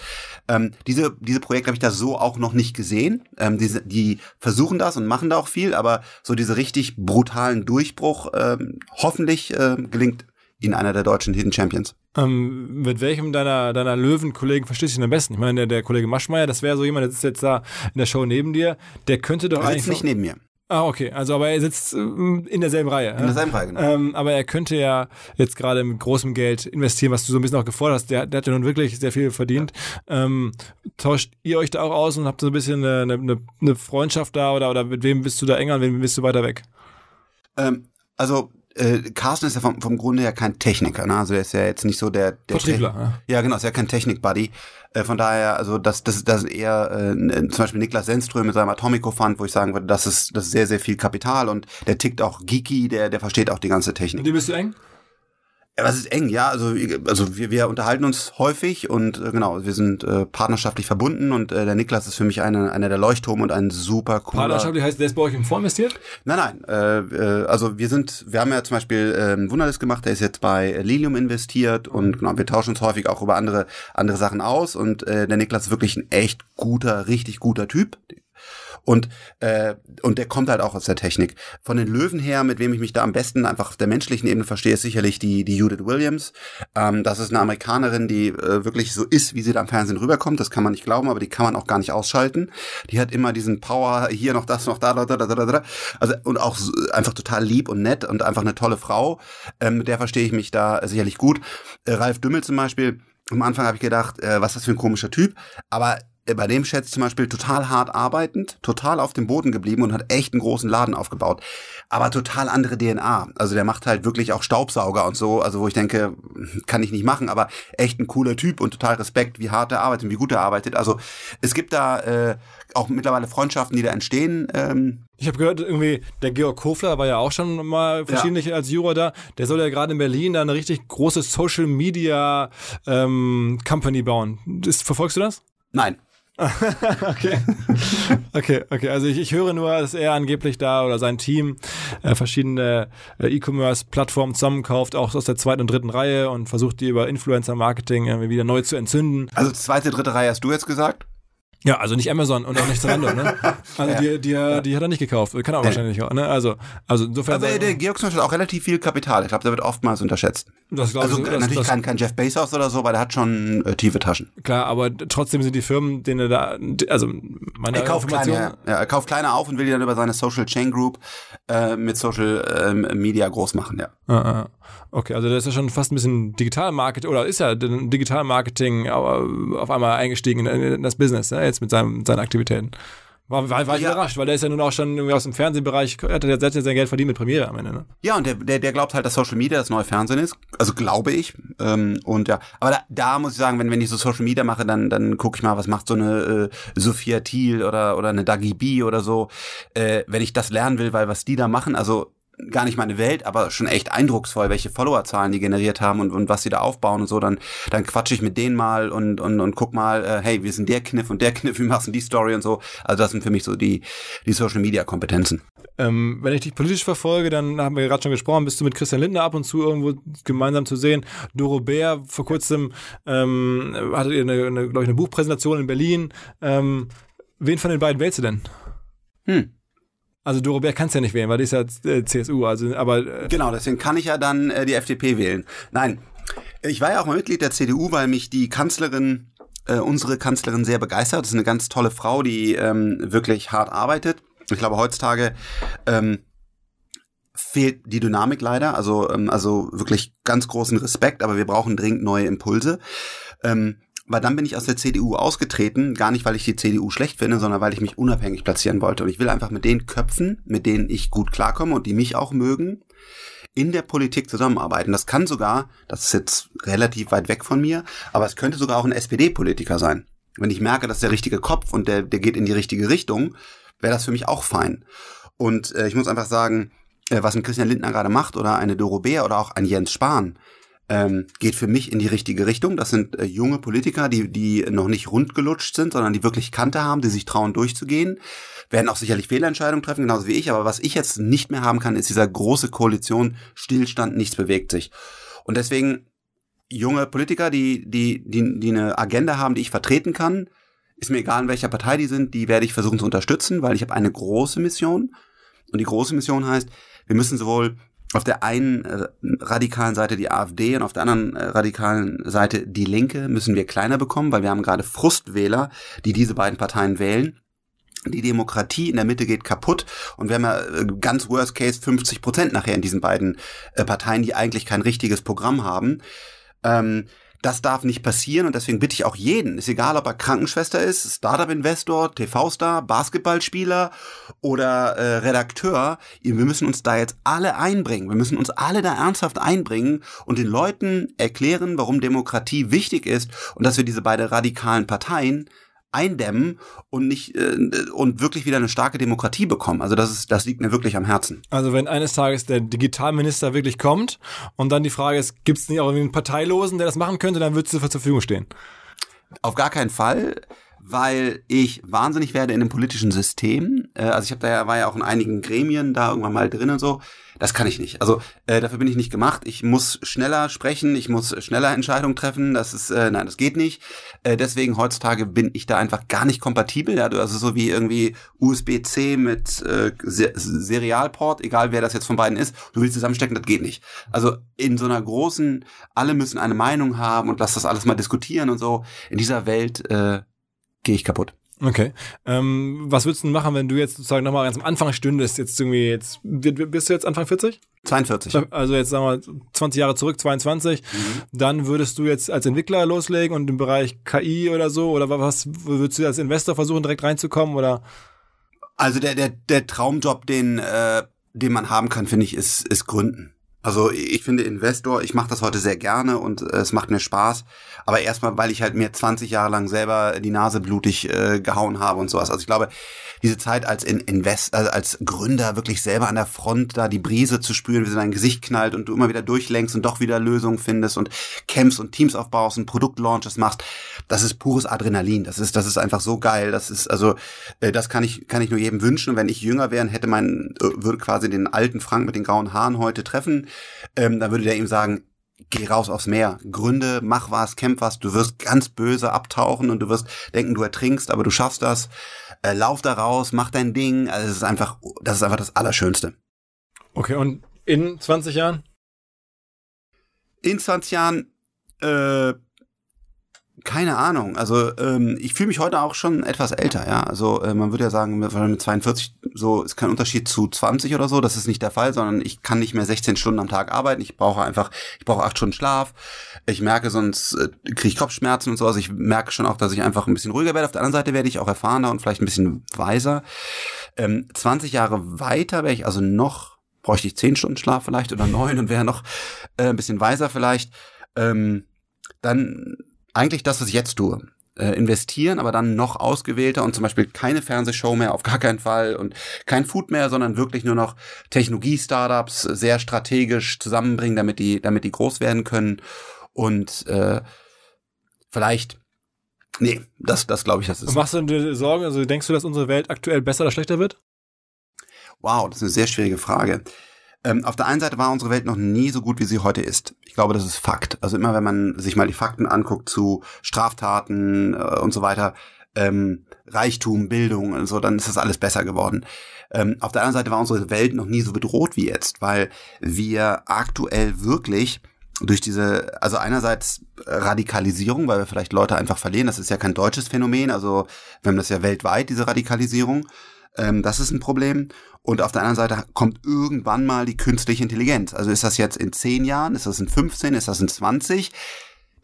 Ähm, diese, diese Projekte habe ich da so auch noch nicht gesehen. Ähm, diese, die versuchen das und machen da auch viel, aber so diese richtig brutalen Durchbruch, ähm, hoffentlich äh, gelingt ihn einer der deutschen Hidden Champions. Ähm, mit welchem deiner, deiner Löwen-Kollegen verstehst du dich am besten? Ich meine, der, der Kollege Maschmeyer, das wäre so jemand, der sitzt jetzt da in der Show neben dir, der könnte doch er eigentlich. nicht neben mir. Ah, okay. Also, aber er sitzt ähm, in derselben Reihe. In derselben Reihe, genau. Ähm, aber er könnte ja jetzt gerade mit großem Geld investieren, was du so ein bisschen auch gefordert hast. Der, der hat ja nun wirklich sehr viel verdient. Ja. Ähm, tauscht ihr euch da auch aus und habt so ein bisschen eine, eine, eine Freundschaft da oder, oder mit wem bist du da enger und wem bist du weiter weg? Ähm, also äh, Carsten ist ja vom, vom Grunde her kein Techniker, ne? Also er ist ja jetzt nicht so der, der Vertriebler. Ja. ja, genau, ist ja kein Technik-Buddy. Äh, von daher, also das, das, das ist eher äh, zum Beispiel Niklas Senström mit seinem Atomico Fund, wo ich sagen würde, das ist, das ist sehr, sehr viel Kapital und der tickt auch geeky, der, der versteht auch die ganze Technik. Mit dem bist du eng? Ja, das ist eng, ja. Also, also wir, wir unterhalten uns häufig und äh, genau, wir sind äh, partnerschaftlich verbunden und äh, der Niklas ist für mich einer, einer der Leuchtturme und ein super cooler. Partnerschaftlich heißt, der ist bei euch im Fonds investiert? Nein, nein. Äh, äh, also wir sind, wir haben ja zum Beispiel äh, Wunderlist gemacht, der ist jetzt bei Lilium investiert und genau, wir tauschen uns häufig auch über andere, andere Sachen aus und äh, der Niklas ist wirklich ein echt guter, richtig guter Typ. Und, äh, und der kommt halt auch aus der Technik. Von den Löwen her, mit wem ich mich da am besten einfach auf der menschlichen Ebene verstehe, ist sicherlich die, die Judith Williams. Ähm, das ist eine Amerikanerin, die äh, wirklich so ist, wie sie da am Fernsehen rüberkommt. Das kann man nicht glauben, aber die kann man auch gar nicht ausschalten. Die hat immer diesen Power, hier noch das, noch da, da, da, da, da, da. Also, und auch so, einfach total lieb und nett und einfach eine tolle Frau. Ähm, mit der verstehe ich mich da sicherlich gut. Äh, Ralf Dümmel zum Beispiel, am Anfang habe ich gedacht, äh, was ist das für ein komischer Typ, aber bei dem schätzt zum Beispiel total hart arbeitend, total auf dem Boden geblieben und hat echt einen großen Laden aufgebaut. Aber total andere DNA. Also der macht halt wirklich auch Staubsauger und so, also wo ich denke, kann ich nicht machen, aber echt ein cooler Typ und total Respekt, wie hart er arbeitet und wie gut er arbeitet. Also es gibt da äh, auch mittlerweile Freundschaften, die da entstehen. Ähm, ich habe gehört, irgendwie, der Georg Kofler war ja auch schon mal verschiedentlich ja. als Juror da. Der soll ja gerade in Berlin da eine richtig große Social Media ähm, Company bauen. Ist, verfolgst du das? Nein. okay. Okay, okay. Also ich, ich höre nur, dass er angeblich da oder sein Team äh, verschiedene äh, E-Commerce-Plattformen zusammenkauft, auch aus der zweiten und dritten Reihe und versucht die über Influencer-Marketing äh, wieder neu zu entzünden. Also zweite, dritte Reihe hast du jetzt gesagt? Ja, also nicht Amazon und auch nicht Zalando, ne? Also ja. die, die, die hat er nicht gekauft. Kann er auch wahrscheinlich auch, ne? Also, also insofern. Aber der Georg zum Beispiel hat auch relativ viel Kapital. Ich glaube, der wird oftmals unterschätzt. Das also ich, natürlich das, kein, kein Jeff Bezos oder so, aber der hat schon äh, tiefe Taschen. Klar, aber trotzdem sind die Firmen, denen er da, also meine er kauft Information. Kleine, ja, er kauft kleine auf und will die dann über seine Social Chain Group äh, mit Social äh, Media groß machen, ja. Ah, ah. Okay, also das ist ja schon fast ein bisschen Digital-Marketing, oder ist ja Digital-Marketing auf einmal eingestiegen in das Business, ne? Jetzt mit seinem, seinen Aktivitäten. War, war, war ich ja. überrascht, weil der ist ja nun auch schon irgendwie aus dem Fernsehbereich, er hat ja selbst sein Geld verdient mit Premiere am Ende. Ne? Ja, und der, der, der glaubt halt, dass Social Media das neue Fernsehen ist. Also glaube ich. Ähm, und ja, aber da, da muss ich sagen, wenn, wenn ich so Social Media mache, dann, dann gucke ich mal, was macht so eine äh, Sophia Thiel oder, oder eine Dagi B oder so. Äh, wenn ich das lernen will, weil was die da machen, also gar nicht meine Welt, aber schon echt eindrucksvoll, welche Followerzahlen die generiert haben und, und was sie da aufbauen und so, dann, dann quatsche ich mit denen mal und, und, und guck mal, äh, hey, wir sind der Kniff und der Kniff, wie machst du die Story und so. Also das sind für mich so die, die Social Media Kompetenzen. Ähm, wenn ich dich politisch verfolge, dann haben wir gerade schon gesprochen, bist du mit Christian Lindner ab und zu irgendwo gemeinsam zu sehen. Doro Bär, vor kurzem ähm, hattet ihr eine, eine glaube ich, eine Buchpräsentation in Berlin. Ähm, wen von den beiden wählst du denn? Hm. Also Doro Bär kannst ja nicht wählen, weil die ist ja äh, CSU, also aber äh Genau, deswegen kann ich ja dann äh, die FDP wählen. Nein. Ich war ja auch mal Mitglied der CDU, weil mich die Kanzlerin äh, unsere Kanzlerin sehr begeistert. Das ist eine ganz tolle Frau, die ähm, wirklich hart arbeitet. Ich glaube, heutzutage ähm, fehlt die Dynamik leider. Also, ähm, also wirklich ganz großen Respekt, aber wir brauchen dringend neue Impulse. Ähm, weil dann bin ich aus der CDU ausgetreten, gar nicht, weil ich die CDU schlecht finde, sondern weil ich mich unabhängig platzieren wollte. Und ich will einfach mit den Köpfen, mit denen ich gut klarkomme und die mich auch mögen, in der Politik zusammenarbeiten. Das kann sogar, das ist jetzt relativ weit weg von mir, aber es könnte sogar auch ein SPD-Politiker sein. Wenn ich merke, dass der richtige Kopf und der, der geht in die richtige Richtung, wäre das für mich auch fein. Und äh, ich muss einfach sagen, äh, was ein Christian Lindner gerade macht oder eine Doro Bär oder auch ein Jens Spahn, ähm, geht für mich in die richtige Richtung. Das sind äh, junge Politiker, die, die noch nicht rundgelutscht sind, sondern die wirklich Kante haben, die sich trauen durchzugehen. Werden auch sicherlich Fehlentscheidungen treffen, genauso wie ich. Aber was ich jetzt nicht mehr haben kann, ist dieser große Koalition, Stillstand, nichts bewegt sich. Und deswegen junge Politiker, die, die, die, die eine Agenda haben, die ich vertreten kann, ist mir egal, in welcher Partei die sind, die werde ich versuchen zu unterstützen, weil ich habe eine große Mission. Und die große Mission heißt, wir müssen sowohl auf der einen äh, radikalen Seite die AfD und auf der anderen äh, radikalen Seite die Linke müssen wir kleiner bekommen, weil wir haben gerade Frustwähler, die diese beiden Parteien wählen. Die Demokratie in der Mitte geht kaputt und wir haben ja äh, ganz worst case 50 Prozent nachher in diesen beiden Parteien, die eigentlich kein richtiges Programm haben. Ähm, das darf nicht passieren und deswegen bitte ich auch jeden, ist egal, ob er Krankenschwester ist, Startup-Investor, TV-Star, Basketballspieler oder äh, Redakteur, wir müssen uns da jetzt alle einbringen. Wir müssen uns alle da ernsthaft einbringen und den Leuten erklären, warum Demokratie wichtig ist und dass wir diese beiden radikalen Parteien eindämmen und nicht äh, und wirklich wieder eine starke Demokratie bekommen. Also das ist das liegt mir wirklich am Herzen. Also wenn eines Tages der Digitalminister wirklich kommt und dann die Frage ist, gibt es nicht auch irgendwie einen Parteilosen, der das machen könnte, dann würdest du zur Verfügung stehen. Auf gar keinen Fall weil ich wahnsinnig werde in dem politischen System. Äh, also ich habe da ja, war ja auch in einigen Gremien da irgendwann mal drin und so. Das kann ich nicht. Also äh, dafür bin ich nicht gemacht. Ich muss schneller sprechen, ich muss schneller Entscheidungen treffen. Das ist, äh, nein, das geht nicht. Äh, deswegen heutzutage bin ich da einfach gar nicht kompatibel. Ja? Also so wie irgendwie USB-C mit äh, Serialport, egal wer das jetzt von beiden ist, du willst zusammenstecken, das geht nicht. Also in so einer großen, alle müssen eine Meinung haben und lass das alles mal diskutieren und so. In dieser Welt äh, gehe ich kaputt. Okay. Ähm, was würdest du machen, wenn du jetzt sozusagen nochmal ganz am Anfang stündest? Jetzt irgendwie jetzt, bist du jetzt Anfang 40? 42. Also jetzt sagen wir 20 Jahre zurück, 22. Mhm. Dann würdest du jetzt als Entwickler loslegen und im Bereich KI oder so? Oder was würdest du als Investor versuchen, direkt reinzukommen? Oder? Also der, der, der Traumjob, den, äh, den man haben kann, finde ich, ist, ist Gründen. Also ich finde Investor, ich mache das heute sehr gerne und äh, es macht mir Spaß. Aber erstmal, weil ich halt mir 20 Jahre lang selber die Nase blutig äh, gehauen habe und sowas. Also ich glaube, diese Zeit als in Invest, also als Gründer wirklich selber an der Front da die Brise zu spüren, wie sie dein Gesicht knallt und du immer wieder durchlenkst und doch wieder Lösungen findest und Camps und Teams aufbaust und Produktlaunches machst, das ist pures Adrenalin. Das ist, das ist einfach so geil. Das ist, also, äh, das kann ich, kann ich nur jedem wünschen. Und wenn ich jünger wäre, hätte mein, äh, würde quasi den alten Frank mit den grauen Haaren heute treffen, ähm, dann würde der ihm sagen, geh raus aufs Meer, gründe, mach was, kämpf was, du wirst ganz böse abtauchen und du wirst denken, du ertrinkst, aber du schaffst das. Äh, lauf da raus, mach dein Ding. Also es ist einfach, das ist einfach das Allerschönste. Okay, und in 20 Jahren? In 20 Jahren, äh, keine Ahnung. Also ähm, ich fühle mich heute auch schon etwas älter, ja. Also äh, man würde ja sagen, mit 42 so ist kein Unterschied zu 20 oder so. Das ist nicht der Fall, sondern ich kann nicht mehr 16 Stunden am Tag arbeiten. Ich brauche einfach, ich brauche acht Stunden Schlaf. Ich merke, sonst äh, kriege ich Kopfschmerzen und so. Also ich merke schon auch, dass ich einfach ein bisschen ruhiger werde. Auf der anderen Seite werde ich auch erfahrener und vielleicht ein bisschen weiser. Ähm, 20 Jahre weiter wäre ich also noch, bräuchte ich 10 Stunden Schlaf vielleicht oder neun und wäre noch äh, ein bisschen weiser vielleicht. Ähm, dann eigentlich das, was ich jetzt tue. Äh, investieren, aber dann noch ausgewählter und zum Beispiel keine Fernsehshow mehr, auf gar keinen Fall und kein Food mehr, sondern wirklich nur noch Technologie-Startups sehr strategisch zusammenbringen, damit die, damit die groß werden können und äh, vielleicht Nee, das, das glaube ich, das ist. Und machst du dir Sorgen, also denkst du, dass unsere Welt aktuell besser oder schlechter wird? Wow, das ist eine sehr schwierige Frage. Ähm, auf der einen Seite war unsere Welt noch nie so gut, wie sie heute ist. Ich glaube, das ist Fakt. Also immer, wenn man sich mal die Fakten anguckt zu Straftaten äh, und so weiter, ähm, Reichtum, Bildung und so, dann ist das alles besser geworden. Ähm, auf der anderen Seite war unsere Welt noch nie so bedroht wie jetzt, weil wir aktuell wirklich durch diese, also einerseits Radikalisierung, weil wir vielleicht Leute einfach verlieren, das ist ja kein deutsches Phänomen, also wir haben das ja weltweit, diese Radikalisierung. Ähm, das ist ein Problem. Und auf der anderen Seite kommt irgendwann mal die künstliche Intelligenz. Also ist das jetzt in 10 Jahren, ist das in 15, ist das in 20?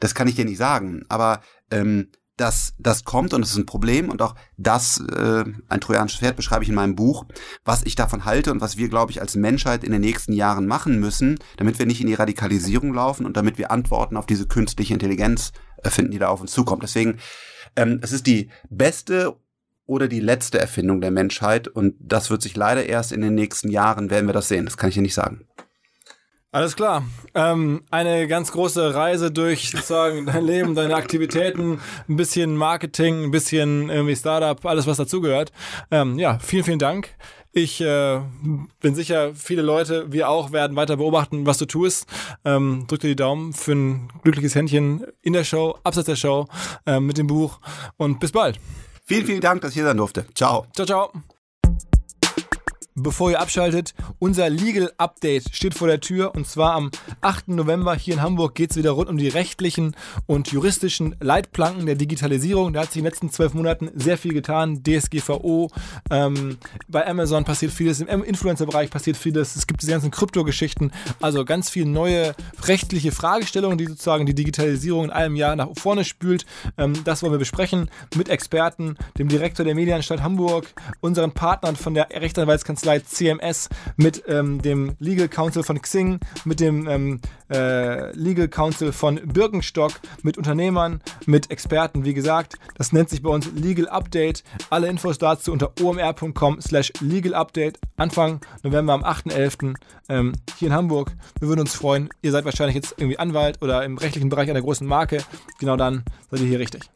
das kann ich dir nicht sagen. Aber ähm, dass das kommt und es ist ein Problem und auch das, äh, ein trojanisches Pferd beschreibe ich in meinem Buch, was ich davon halte und was wir, glaube ich, als Menschheit in den nächsten Jahren machen müssen, damit wir nicht in die Radikalisierung laufen und damit wir Antworten auf diese künstliche Intelligenz äh, finden, die da auf uns zukommt. Deswegen, ähm, es ist die beste oder die letzte Erfindung der Menschheit und das wird sich leider erst in den nächsten Jahren, werden wir das sehen. Das kann ich dir nicht sagen. Alles klar. Ähm, eine ganz große Reise durch sozusagen dein Leben, deine Aktivitäten, ein bisschen Marketing, ein bisschen irgendwie Startup, alles was dazugehört. Ähm, ja, vielen, vielen Dank. Ich äh, bin sicher, viele Leute, wir auch, werden weiter beobachten, was du tust. Ähm, drück dir die Daumen für ein glückliches Händchen in der Show, abseits der Show, äh, mit dem Buch und bis bald. Vielen, vielen Dank, dass ich hier sein durfte. Ciao. Ciao, ciao. Bevor ihr abschaltet, unser Legal Update steht vor der Tür und zwar am 8. November hier in Hamburg geht es wieder rund um die rechtlichen und juristischen Leitplanken der Digitalisierung. Da hat sich in den letzten zwölf Monaten sehr viel getan. DSGVO, ähm, bei Amazon passiert vieles, im Influencer-Bereich passiert vieles, es gibt diese ganzen Kryptogeschichten, also ganz viele neue rechtliche Fragestellungen, die sozusagen die Digitalisierung in einem Jahr nach vorne spült. Ähm, das wollen wir besprechen mit Experten, dem Direktor der Medienanstalt Hamburg, unseren Partnern von der Rechtsanwaltskanzlei Kanzlei CMS, mit ähm, dem Legal Counsel von Xing, mit dem ähm, äh, Legal Counsel von Birkenstock, mit Unternehmern, mit Experten. Wie gesagt, das nennt sich bei uns Legal Update. Alle Infos dazu unter omr.com slash Legal Update. Anfang November am 8.11. Ähm, hier in Hamburg. Wir würden uns freuen. Ihr seid wahrscheinlich jetzt irgendwie Anwalt oder im rechtlichen Bereich einer großen Marke. Genau dann seid ihr hier richtig.